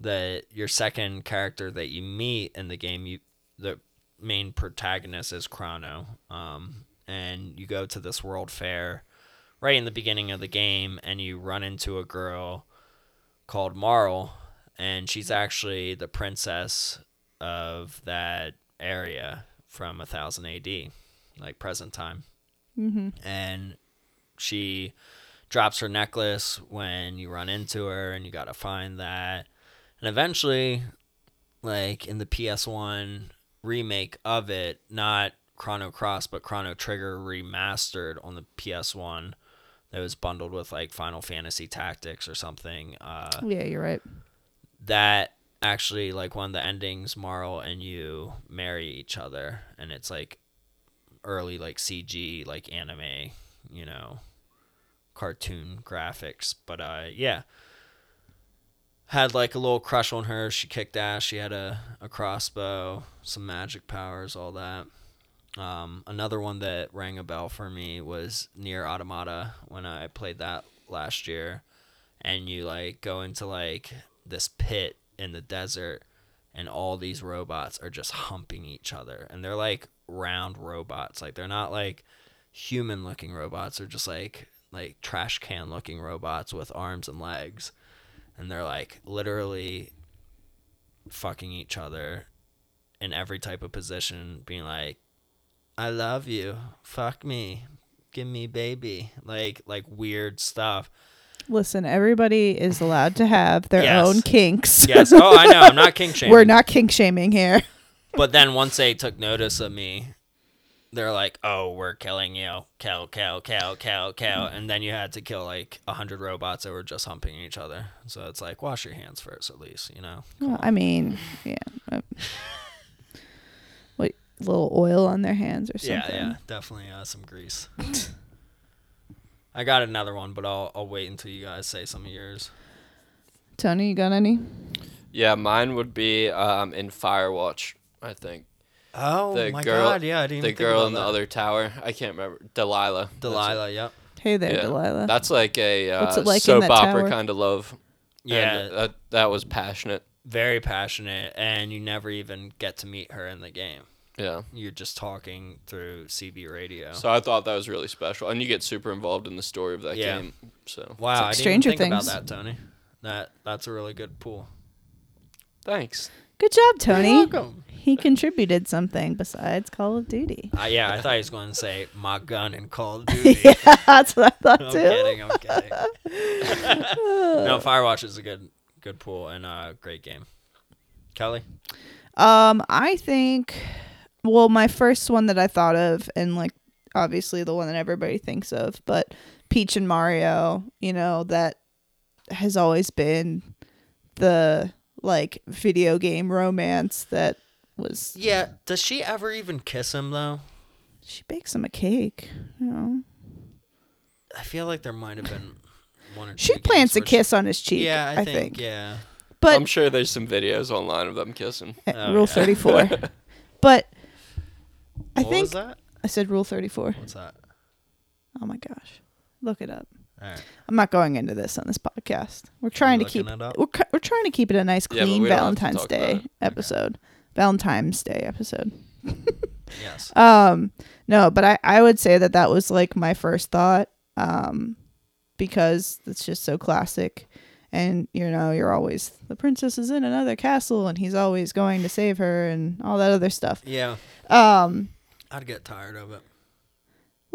the your second character that you meet in the game, you the main protagonist is Chrono. Um, and you go to this world fair right in the beginning of the game, and you run into a girl called Marle, and she's actually the princess of that area from 1000 AD, like present time. Mm-hmm. And she drops her necklace when you run into her, and you got to find that. And eventually, like in the PS1 remake of it, not Chrono Cross, but Chrono Trigger remastered on the PS1 that was bundled with like Final Fantasy Tactics or something. Uh, Yeah, you're right. that actually like one of the endings Marle and you marry each other and it's like early like cg like anime you know cartoon graphics. But uh, yeah, had like a little crush on her. She kicked ass. She had a, a crossbow, some magic powers, all that. Um, another one that rang a bell for me was NieR Automata when I played that last year, and you like go into like this pit in the desert, and all these robots are just humping each other, and they're like round robots, like they're not like human looking robots, they're just like like trash can looking robots with arms and legs, and they're like literally fucking each other in every type of position, being like I love you. Fuck me. Give me baby. Like like weird stuff. Listen, everybody is allowed to have their Yes. own kinks. Yes. Oh, I know. I'm not king shaming. We're not kink shaming here. But then once they took notice of me, they're like, "Oh, we're killing you. Kill, kill, kill, kill, kill." And then you had to kill like a hundred robots that were just humping each other. So it's like, wash your hands first, at least, you know. Well, I mean, yeah. uh, Wait, a little oil on their hands or something. Yeah, yeah, definitely uh, some grease. I got another one, but I'll I'll wait until you guys say some of yours. Tony, you got any? Yeah, mine would be um, in Firewatch. I think Oh The my girl- god, yeah, I didn't the even think girl about in the that. other tower. I can't remember. Delilah. That's it. Delilah, yep. Hey there, Yeah. Delilah. That's like a uh, What's it like in soap that opera tower? kind of love. And Yeah, that that was passionate. very passionate, and you never even get to meet her in the game. Yeah. You're just talking through CB radio. So I thought that was really special, and you get super involved in the story of that Yeah. game. So wow, like I didn't Stranger even think Things. about that, Tony. That that's a really good pool. thanks. Good job, Tony. You're welcome. He contributed something besides Call of Duty. Uh, yeah, I thought he was going to say my gun in Call of Duty. yeah, that's what I thought I'm too. kidding. I'm kidding. no, Firewatch is a good good pool and a great game. Kelly, Um, I think well, my first one that I thought of, and like obviously the one that everybody thinks of, but Peach and Mario, you know, that has always been the like video game romance that was yeah. Does she ever even kiss him though? she bakes him a cake, you know. I feel like there might have been one or two. She plants a where she- kiss on his cheek. Yeah, I, I, think, think. Yeah. But I'm sure there's some videos online of them kissing. Uh, Oh, rule yeah. 34. but I what think was that? I said rule 34. What's that? Oh my gosh. Look it up. All right. I'm not going into this on this podcast. We're trying to keep it we're, we're trying to keep it a nice Yeah, but clean we don't have to Valentine's talk about Day it. episode. Valentine's Day episode. Yes. Um no, but I I would say that that was like my first thought um because it's just so classic and you know you're always the princess is in another castle and he's always going to save her and all that other stuff. Yeah. Um I'd get tired of it.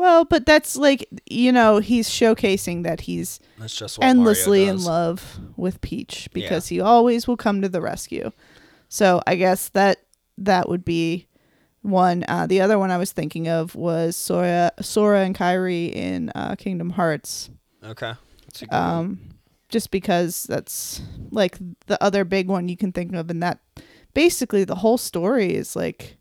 Well, but that's like you know he's showcasing that he's That's just endlessly in love with Peach because he always will come to the rescue. So I guess that that would be one. Uh, the other one I was thinking of was Sora, Sora and Kairi in uh, Kingdom Hearts. Okay. That's a good one. Um, just because that's like the other big one you can think of, and that basically the whole story is like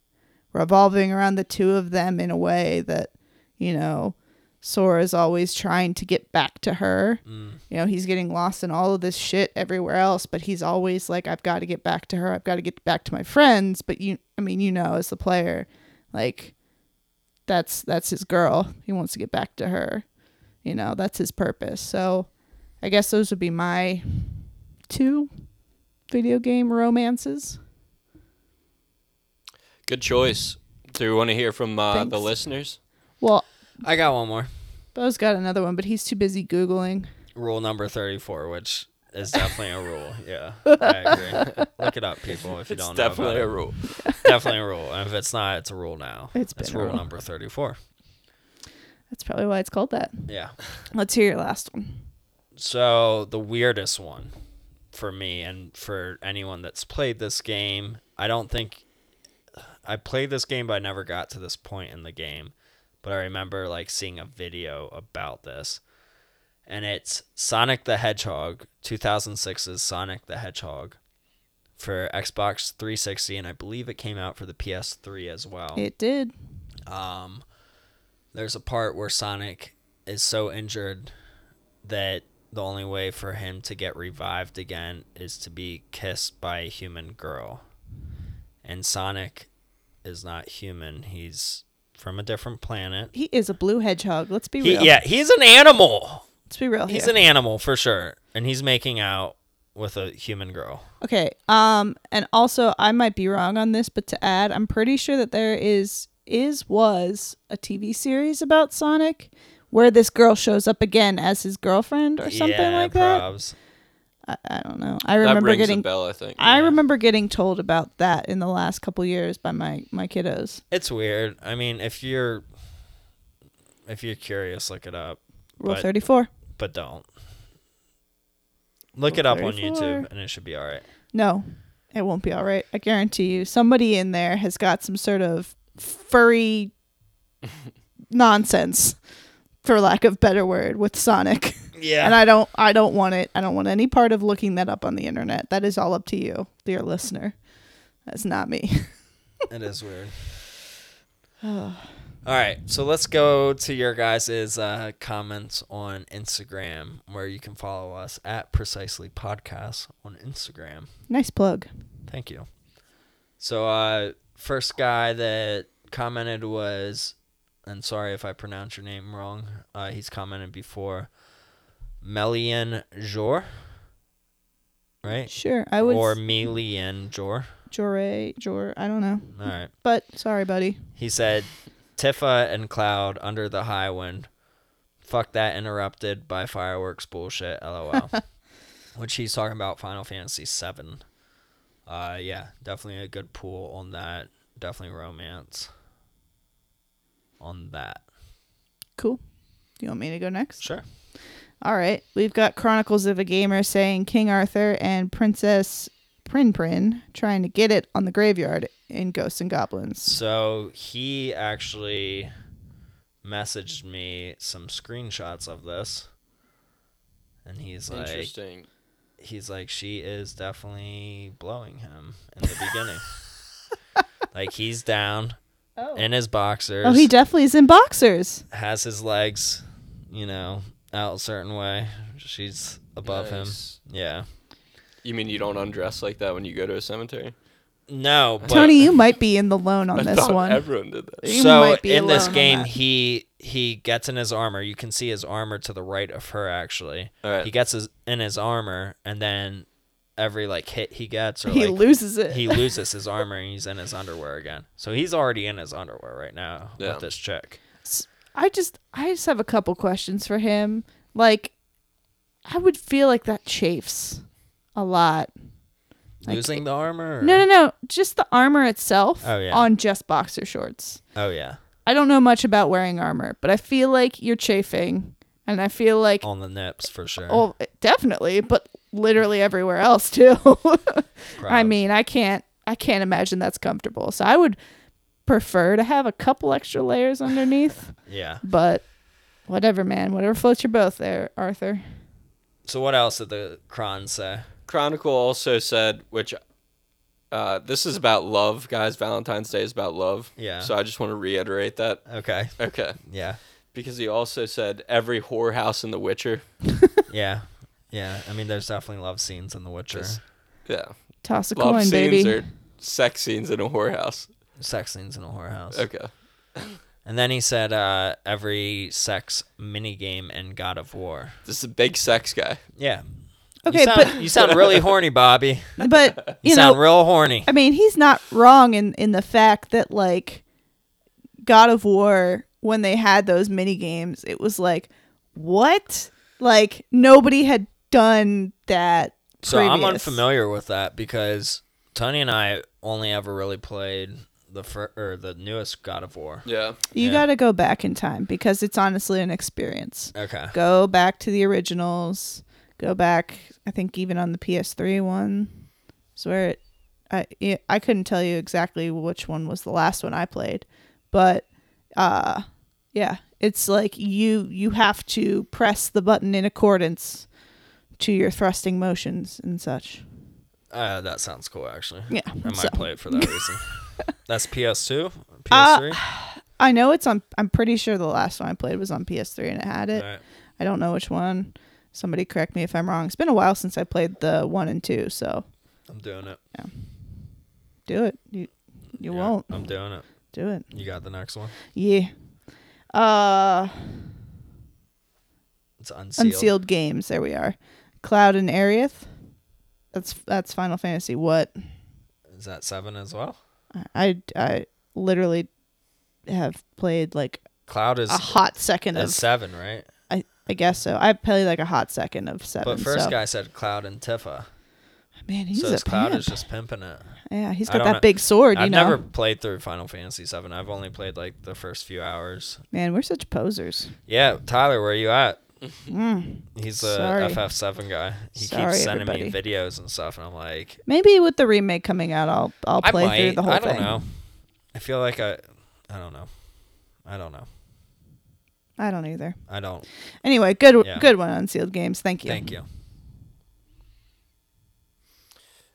revolving around the two of them in a way that you know Sora's always trying to get back to her. Mm. You know, he's getting lost in all of this shit everywhere else, but he's always like, I've got to get back to her. I've got to get back to my friends. But you, I mean, you know, as the player, like, that's that's his girl. He wants to get back to her. You know, that's his purpose. So, I guess those would be my two video game romances. Good choice. Do you want to hear from uh, the listeners? Well, I got one more. Beau's got another one, but he's too busy googling. Rule number 34, which is definitely a rule. Yeah. I agree. Look it up, people, if you It's don't know. It's definitely about a it. rule. definitely a rule. And if it's not, it's a rule now. It's It's a rule rule. number 34. That's probably why it's called that. Yeah. Let's hear your last one. So the weirdest one for me and for anyone that's played this game, I don't think I played this game, but I never got to this point in the game. But I remember like seeing a video about this, and it's Sonic the Hedgehog, 2006's Sonic the Hedgehog, for Xbox 360, and I believe it came out for the PS3 as well. It did. Um, there's a part where Sonic is so injured that the only way for him to get revived again is to be kissed by a human girl. And Sonic is not human. He's from a different planet. He is a blue hedgehog. Let's be He, real. yeah, he's an animal. Let's be real He's here. an animal for sure. And he's making out with a human girl. Okay. Um, and also I might be wrong on this, but to add, I'm pretty sure that there is is was a TV series about Sonic where this girl shows up again as his girlfriend or something yeah, like that. Probs. I, I don't know. I that remember rings getting a bell, I think. I Yeah. remember getting told about that in the last couple years by my my kiddos. It's weird. I mean, if you're if you're curious, look it up, Rule But- 34. but don't. Look Rule it up on YouTube and it should be all right. No, it won't be all right. I guarantee you. Somebody in there has got some sort of furry nonsense, for lack of better word, with Sonic. Yeah. And I don't I don't want it. I don't want any part of looking that up on the internet. That is all up to you, dear listener. That's not me. It is weird. All right, so let's go to your guys' uh, comments on Instagram, where you can follow us at Precisely Podcast on Instagram. nice plug. Thank you. So, uh, first guy that commented was, and sorry if I pronounce your name wrong. Uh, he's commented before, Melian Jor, right? Sure. I would or Melian Jor. Jore Jor I don't know. All right. But sorry, buddy. He said, Tifa and Cloud under the Highwind. Fuck that interrupted by fireworks bullshit. LOL. Which he's talking about Final Fantasy 7. Uh, yeah, definitely a good pool on that. Definitely romance on that. Cool. Do you want me to go next? Sure. All right. We've got Chronicles of a Gamer saying King Arthur and Princess Prin Prin trying to get it on the graveyard in Ghosts and Goblins. So he actually messaged me some screenshots of this. And he's like, Interesting. he's like she is definitely blowing him in the beginning. like he's down Oh. in his boxers. Oh, he definitely is in boxers. has his legs, you know, out a certain way. She's above Nice. him. Yeah. You mean you don't undress like that when you go to a cemetery? No, but Tony, you might be in the loan on I this one. everyone did that. you so might be in this alone on game he he gets in his armor. You can see his armor to the right of her actually. All right. He gets his in his armor and then every like hit he gets or he like loses it. he loses his armor and he's in his underwear again. So he's already in his underwear right now Yeah. with this chick. I just I just have a couple questions for him. Like I would feel like that chafes a lot. Like, Losing the armor? or- No, no, no. Just the armor itself Oh, yeah. on just boxer shorts. Oh yeah. I don't know much about wearing armor, but I feel like you're chafing and I feel like On the nips for sure. oh, definitely, but literally everywhere else too. I mean, I can't I can't imagine that's comfortable. So I would prefer to have a couple extra layers underneath, Yeah. but whatever, man. Whatever floats your boat there, Arthur. So what else did the Kron say? Chronicle also said, which uh, this is about love, guys. Valentine's Day is about love. Yeah. So I just want to reiterate that. Okay. Okay. Yeah. Because he also said every whorehouse in The Witcher. Yeah. Yeah. I mean, there's definitely love scenes in The Witcher. Just- Yeah. Toss a love coin, scenes baby. or sex scenes in a whorehouse. Sex scenes in a whorehouse. Okay. And then he said uh, every sex minigame in God of War. This is a big sex guy. Yeah. Okay, you sound, but you sound really horny, Bobby. but You, you know, sound real horny. I mean, he's not wrong in in the fact that like God of War when they had those mini games, it was like what? Like nobody had done that. So I'm unfamiliar with that because Tony and I only ever really played the fir- or the newest God of War. Yeah. You Yeah. got to go back in time because it's honestly an experience. Okay. Go back to the originals. Go back. I think even on the PS3 one, is where it. I yeah, I couldn't tell you exactly which one was the last one I played, but uh, yeah, it's like you you have to press the button in accordance to your thrusting motions and such. Uh, that sounds cool, actually. Yeah, I might so- play it for that reason. That's PS2, Uh, PS3. I know it's on. I'm pretty sure the last one I played was on PS3 and it had it. Alright. I don't know which one. Somebody correct me if I'm wrong. It's been a while since I played the one and two, so I'm doing it. Yeah. Do it. You you Yeah, won't I'm doing it. do it. You got the next one? Yeah. Uh, It's unsealed. unsealed games. There we are. Cloud and Aerith. That's that's Final Fantasy. What? Is that seven as well? I I literally have played like Cloud is, a hot second of. seven, right? I I guess so. I played like a hot second of seven. But first so- guy said Cloud and Tifa. man, he's so a Cloud pimp. is just pimping it. yeah, he's got that know. big sword. You I've know, never played through Final Fantasy seven. I've only played like the first few hours. man, we're such posers. Yeah, Tyler, where are you at? Mm. He's the Sorry. FF7 guy. He Sorry, keeps sending everybody. me videos and stuff, and I'm like, Maybe with the remake coming out, I'll I'll I play might. through the whole thing. I don't thing. know. I feel like I, I don't know. I don't know. I don't either. I don't. Anyway, good Yeah. good one, Unsealed Games. Thank you. Thank you.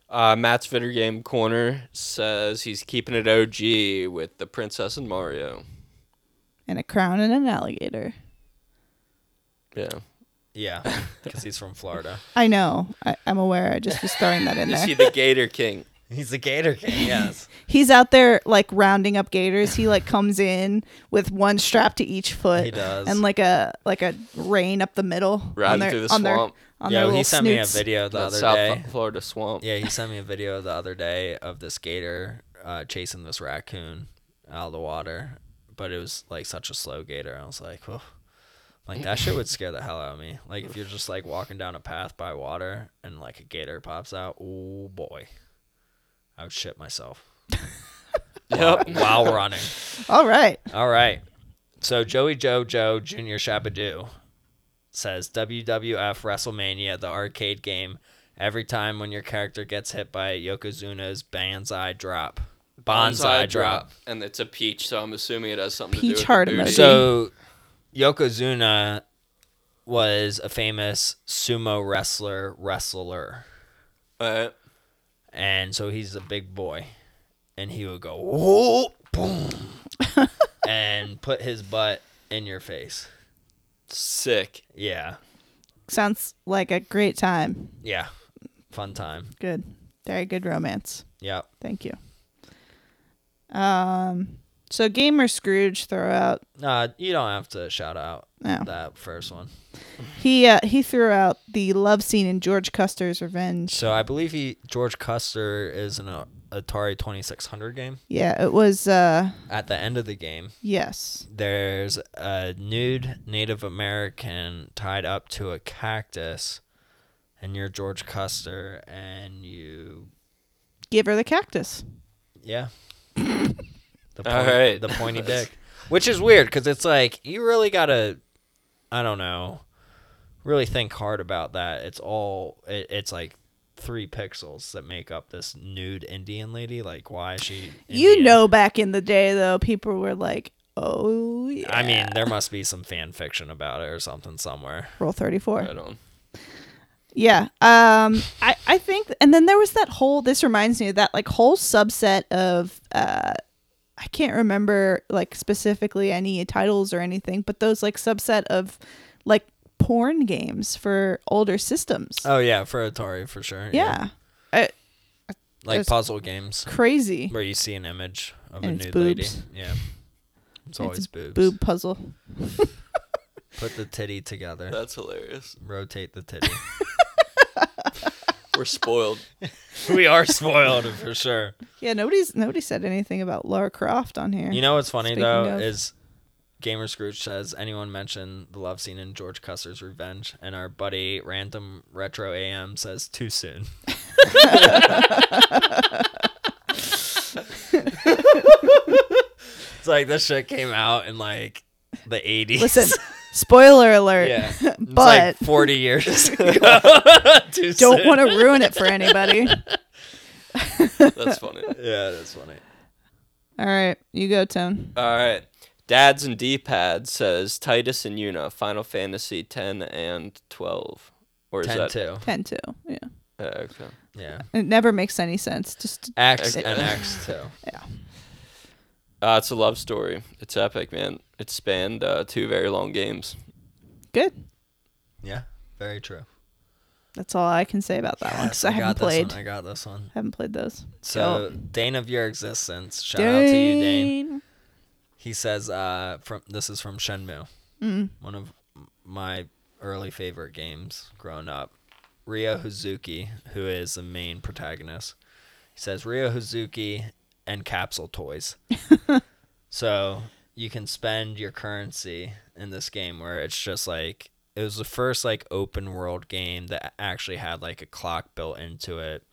Uh, Matt's Video Game Corner says he's keeping it OG with the Princess and Mario. And a crown and an alligator. Yeah. Yeah, because he's from Florida. I know. I, I'm aware. I just was throwing that in Is there. he the Gator King? He's the Gator King. Yes. He's out there like rounding up gators. He like comes in with one strap to each foot. He does. And like a like a rein up the middle. Riding on their, through the swamp. Their, on Yo, their he little sent me a video the That other South day. Florida swamp. Yeah, he sent me a video the other day of this gator uh, chasing this raccoon out of the water, but it was like such a slow gator. I was like, oh, like that shit would scare the hell out of me. Like if you're just like walking down a path by water and like a gator pops out, oh boy, I would shit myself Yep. while running. All right. All right. So Joey Joe Joe Jr. Shabadoo says WWF WrestleMania, the arcade game. Every time when your character gets hit by Yokozuna's Banzai drop. Bonsai drop. And it's a peach, so I'm assuming it has something Peach to do heart with the emoji. So Yokozuna was a famous sumo wrestler wrestler. Uh, And so he's a big boy. And he would go, whoa, boom, and put his butt in your face. sick. Yeah. Sounds like a great time. Yeah. Fun time. Good. Very good romance. Yep. Thank you. Um so Gamer Scrooge throw out Uh, you don't have to shout out no. that first one. He uh, he threw out the love scene in George Custer's Revenge. So I believe he George Custer is an a Atari 2600 game. Yeah, it was uh At the end of the game, yes. there's a nude Native American tied up to a cactus, and you're George Custer, and you, Give her the cactus. yeah, the point, All right. the pointy dick, which is weird because it's like you really gotta, I don't know, really think hard about that. It's all it, it's like three pixels that make up this nude Indian lady. Like, why is she? You know back in the day though, people were like, "Oh yeah." I mean, there must be some fan fiction about it or something somewhere. Rule 34. Right on. Yeah. Um I I think and then there was that whole this reminds me of that like whole subset of uh I can't remember like specifically any titles or anything, but those like subset of like porn games for older systems. Oh yeah, for Atari for sure. yeah. I, like puzzle games crazy. where you see an image of And a it's nude boobs. lady. Yeah, it's always It's a boobs. Boob puzzle. Put the titty together. That's hilarious. Rotate the titty. We're spoiled. we are spoiled for sure. Yeah, nobody's nobody said anything about Lara Croft on here. You know what's funny Speaking though of- is Gamer Scrooge says anyone mention the love scene in George Custer's Revenge, and our buddy Random Retro AM says too soon. it's like this shit came out in like the 80s. Listen, spoiler alert. yeah, It's but like 40 years ago. Don't want to ruin it for anybody. That's funny. Yeah, that's funny. All right, you go, Tone. All right. Dads and D-pad says Tidus and Yuna, Final Fantasy 10 and 12. Or is 10 that 2. Ten two. Yeah, Uh, okay. Yeah. it never makes any sense. Just X Okay. and X 2. Uh, it's a love story. It's epic, man. It spanned uh, two very long games. good. Yeah. Very true. That's all I can say about that one because Yes, I, haven't got played. This one. I got this one. I Haven't played those. So, Dane of your existence. Shout out to you, Dane. Dane. He says, uh, from this is from Shenmue, Mm. one of my early favorite games growing up. Ryo Hazuki, who is the main protagonist, he says Ryo Hazuki and capsule toys. so you can spend your currency in this game where it's just like it was the first like open world game that actually had like a clock built into it.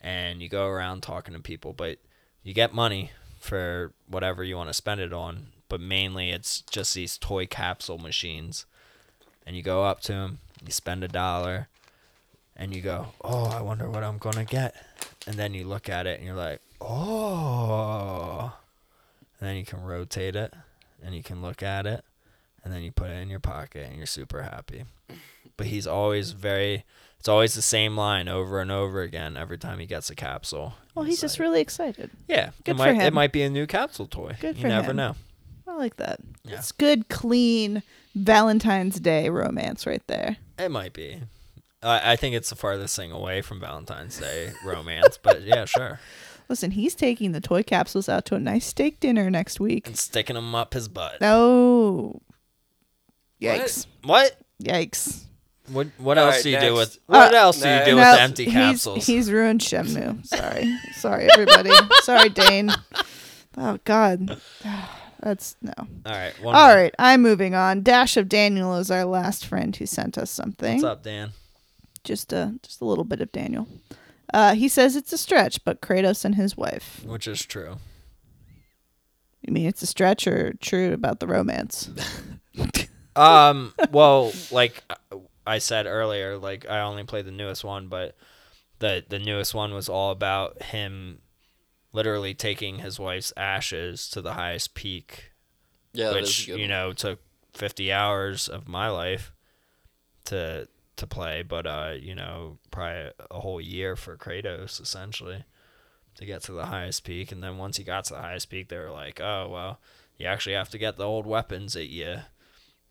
And you go around talking to people but you get money for whatever you want to spend it on but mainly it's just these toy capsule machines. And you go up to them you spend a dollar and you go oh i wonder what i'm gonna get. And then you look at it and you're like oh and then you can rotate it and you can look at it and then you put it in your pocket and you're super happy but he's always very it's always the same line over and over again every time he gets a capsule Well, he's just like- really excited. yeah Good it for might him. it might be a new capsule toy Good you for never him. know I like that. Yeah. It's good, clean Valentine's Day romance right there. it might be I I think it's the farthest thing away from Valentine's Day romance, but yeah, sure. Listen, he's taking the toy capsules out to a nice steak dinner next week. And sticking them up his butt. No. Yikes. What? Yikes. What? What All else right, do you do with? What Uh, else do you do No, with empty he's- capsules? He's, ruined Shenmue. Sorry. Sorry, everybody. Sorry, Dane. Oh, God. That's no. All right. One All more. right, I'm moving on. Dash of Daniel is our last friend who sent us something. What's up, Dan? Just a just a little bit of Daniel. Uh, he says it's a stretch, but Kratos and his wife. Which is true. You mean it's a stretch or true about the romance? Um. Well, like I said earlier, like I only played the newest one, but the the newest one was all about him literally taking his wife's ashes to the highest peak Yeah, which you know took 50 hours of my life to to play but uh you know probably a whole year for Kratos essentially to get to the highest peak and then once he got to the highest peak they were like oh well you actually have to get the old weapons that you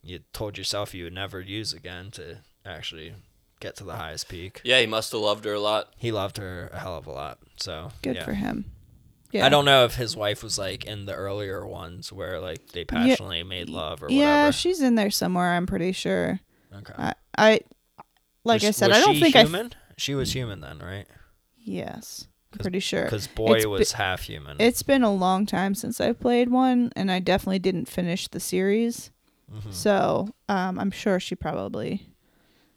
you told yourself you would never use again to actually get to the highest peak Yeah, he must have loved her a lot. he loved her a hell of a lot so Good yeah. for him. Yeah. I don't know if his wife was like in the earlier ones where like they passionately made love or whatever. Yeah, she's in there somewhere. I'm pretty sure. Okay. I, I like I said, I don't think I. F- human. she was human then, right? yes, pretty sure. Because boy It's was half human. It's been a long time since I played one, and I definitely didn't finish the series. Mhm. So um, I'm sure she probably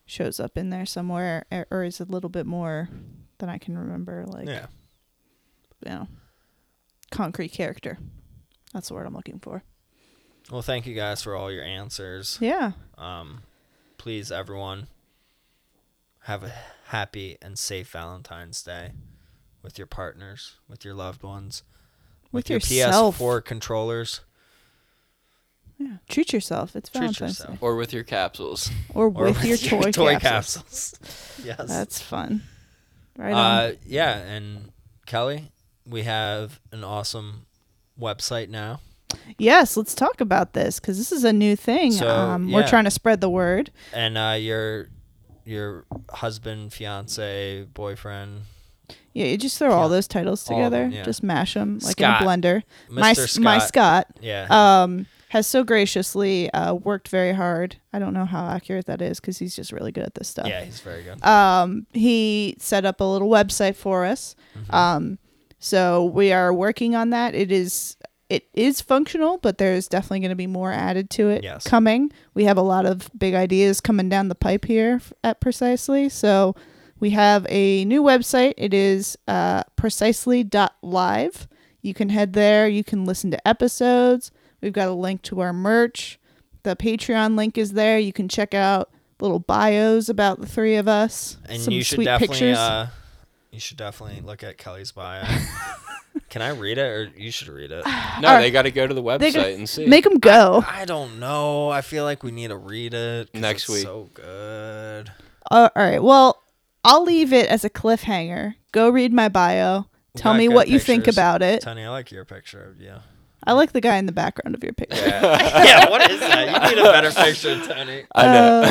shows up in there somewhere, or- or is a little bit more than I can remember. Like, yeah. you know, concrete character. That's the word I'm looking for. Well, thank you guys for all your answers. Yeah. Um, please, everyone, have a happy and safe Valentine's Day with your partners, with your loved ones, With your yourself. PS4 controllers, Yeah. Treat yourself. It's Treat Valentine's yourself. Day. Or with your capsules. Or, or with, your toy, toy capsules. capsules. yes. That's fun. Right on. Uh, yeah, and Kelly, we have an awesome website now. Yes, let's talk about this because this is a new thing. So, um, We're trying to spread the word. And uh, your your husband, fiance, boyfriend, Yeah, you just throw all those titles All of together. them, yeah. Just mash them like Scott. in a blender. Mr. My Scott. my Scott yeah. um, has so graciously uh, worked very hard. I don't know how accurate that is because he's just really good at this stuff. yeah, he's very good. Um, he set up a little website for us. Mhm. Um, so we are working on that. It is it is functional, but there's definitely going to be more added to it Yes. coming. We have a lot of big ideas coming down the pipe here at Precisely. So we have a new website. It is uh, precisely.live. You can head there. You can listen to episodes. We've got a link to our merch. The Patreon link is there. You can check out little bios about the three of us. and some you should sweet definitely pictures. uh, you should definitely look at Kelly's bio. Can I read it, or you should read it? No, Alright. they got to go to the website gotta and see. Make them go. I don't know. I feel like we need to read it 'cause Next it's week. So good. Uh, all right. Well, I'll leave it as a cliffhanger. Go read my bio. We Tell got me good what you think pictures. about it. Tony, I like your picture of you. I like the guy in the background of your picture. Yeah. yeah, what is that? You need a better picture, Tony. I know.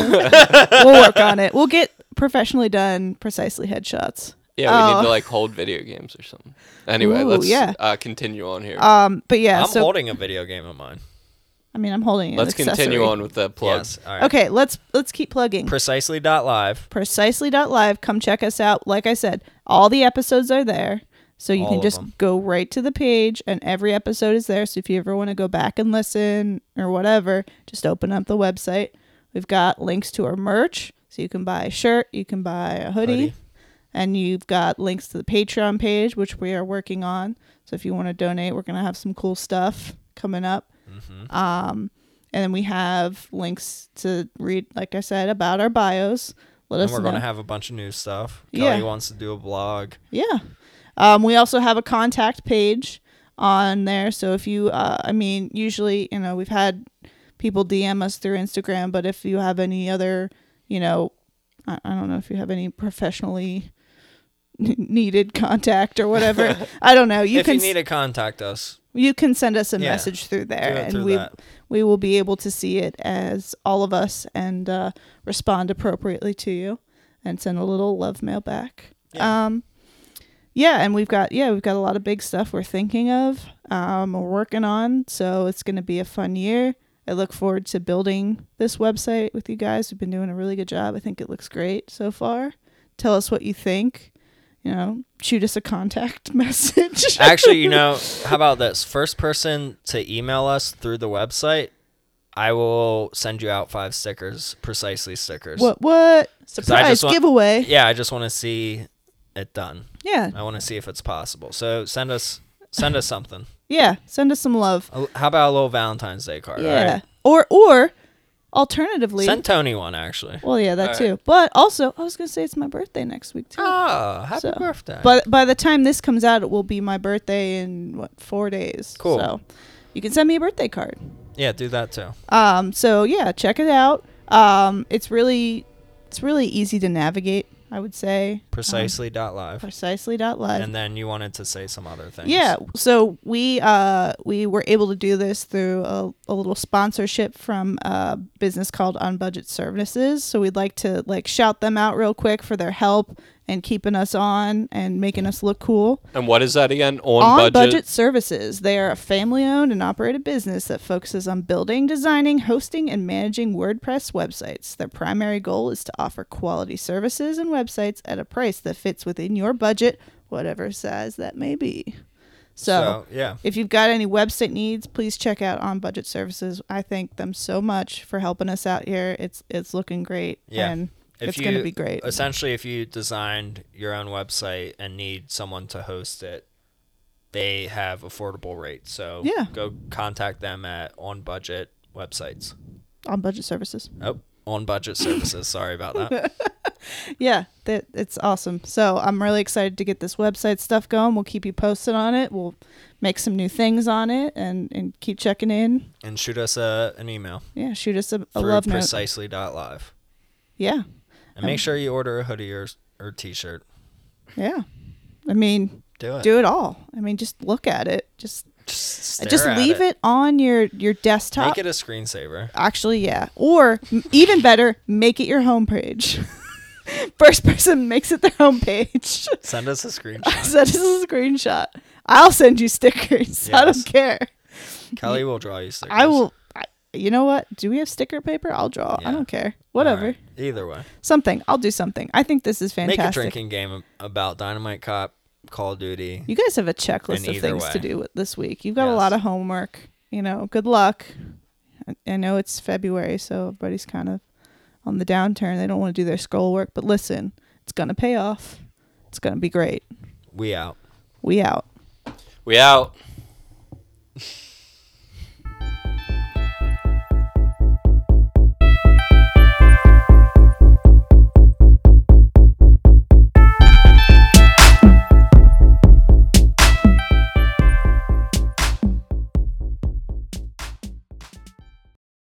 Um, we'll work on it. We'll get professionally done, precisely headshots. Yeah, we need oh. to like hold video games or something. Anyway, Ooh, let's yeah. uh, continue on here. Um, but yeah, I'm so holding a video game of mine. I mean, I'm holding an let's continue accessory. on with the plugs. Yes. All right. Okay, let's let's keep plugging. Precisely dot live. Precisely dot live. Come check us out. Like I said, all the episodes are there. So you All can of just them. go right to the page and every episode is there. So if you ever want to go back and listen or whatever, just open up the website. We've got links to our merch. So you can buy a shirt, you can buy a hoodie, Hoodie. And you've got links to the Patreon page, which we are working on. So if you want to donate, we're going to have some cool stuff coming up. Mm-hmm. Um, and then we have links to read, like I said, about our bios. Let And us we're gonna have a bunch of new stuff. Yeah. Kelly wants to do a blog. Yeah. Um, we also have a contact page on there. So if you, uh, I mean, usually, you know, we've had people DM us through Instagram, but if you have any other, you know, I, I don't know if you have any professionally needed contact or whatever. I don't know. You if can you need to contact us, you can send us a Yeah. message through there, and through we that. we will be able to see it as all of us and uh, respond appropriately to you and send a little love mail back. Yeah. Um, yeah, and we've got yeah we've got a lot of big stuff we're thinking of, um, we're working on. So it's going to be a fun year. I look forward to building this website with you guys. We've been doing a really good job. I think it looks great so far. Tell us what you think. You know, shoot us a contact message. actually, you know, how about this? First person to email us through the website, I will send you out five stickers, precisely stickers. what what surprise want- giveaway? Yeah, I just want to see it done. Yeah, I want to see if it's possible. So send us send us something. yeah. Send us some love. How about a little Valentine's Day card? Yeah. Right. Or or alternatively, Send Tony one actually. well, yeah, that All too. But also, I was gonna say it's my birthday next week too. Oh, happy So, birthday. But by the time this comes out, it will be my birthday in what four days. Cool. So you can send me a birthday card. yeah, do that too. Um. So yeah, check it out. Um. It's really, it's really easy to navigate. I would say. Precisely dot live. Precisely dot live. And then you wanted to say some other things. Yeah, so we uh we were able to do this through a, a little sponsorship from a business called On Budget Services. So we'd like to like shout them out real quick for their help and keeping us on and making us look cool. And what is that again? On, On budget. Services. They are a family-owned and operated business that focuses on building, designing, hosting, and managing WordPress websites. Their primary goal is to offer quality services and websites at a price that fits within your budget, whatever size that may be. So, So yeah. if you've got any website needs, please check out On Budget Services. I thank them so much for helping us out here. It's it's looking great, Yeah. and If it's going to be great. Essentially, if you designed your own website and need someone to host it, they have affordable rates. So Yeah. go contact them at on budget websites. On Budget Services. Oh, on budget services. Sorry about that. Yeah, that it's awesome. So I'm really excited to get this website stuff going. We'll keep you posted on it. We'll make some new things on it and and keep checking in. and shoot us a, an email Yeah, shoot us a, a love note. precisely dot live. Yeah, And make Um, sure you order a hoodie or, or t-shirt. yeah. I mean, Do it. do it all. I mean, just look at it. Just Just, just leave it. on your your desktop. Make it a screensaver. Actually, yeah. Or even better, make it your homepage. First person makes it their homepage. Send us a screenshot. Send us a screenshot. I'll send you stickers. I don't care. Kelly will draw you stickers. I will. I, you know what? Do we have sticker paper? I'll draw. I don't care. Whatever. Alright, Either way. Something. I'll do something. I think this is fantastic. Make a drinking game about Dynamite Cop, Call of Duty. You guys have a checklist of either things to do this week. You've got a lot of homework. You know, good luck. I- I know it's February, so everybody's kind of on the downturn. They don't want to do their school work, but listen, it's gonna pay off. It's gonna be great. We out. We out. We out.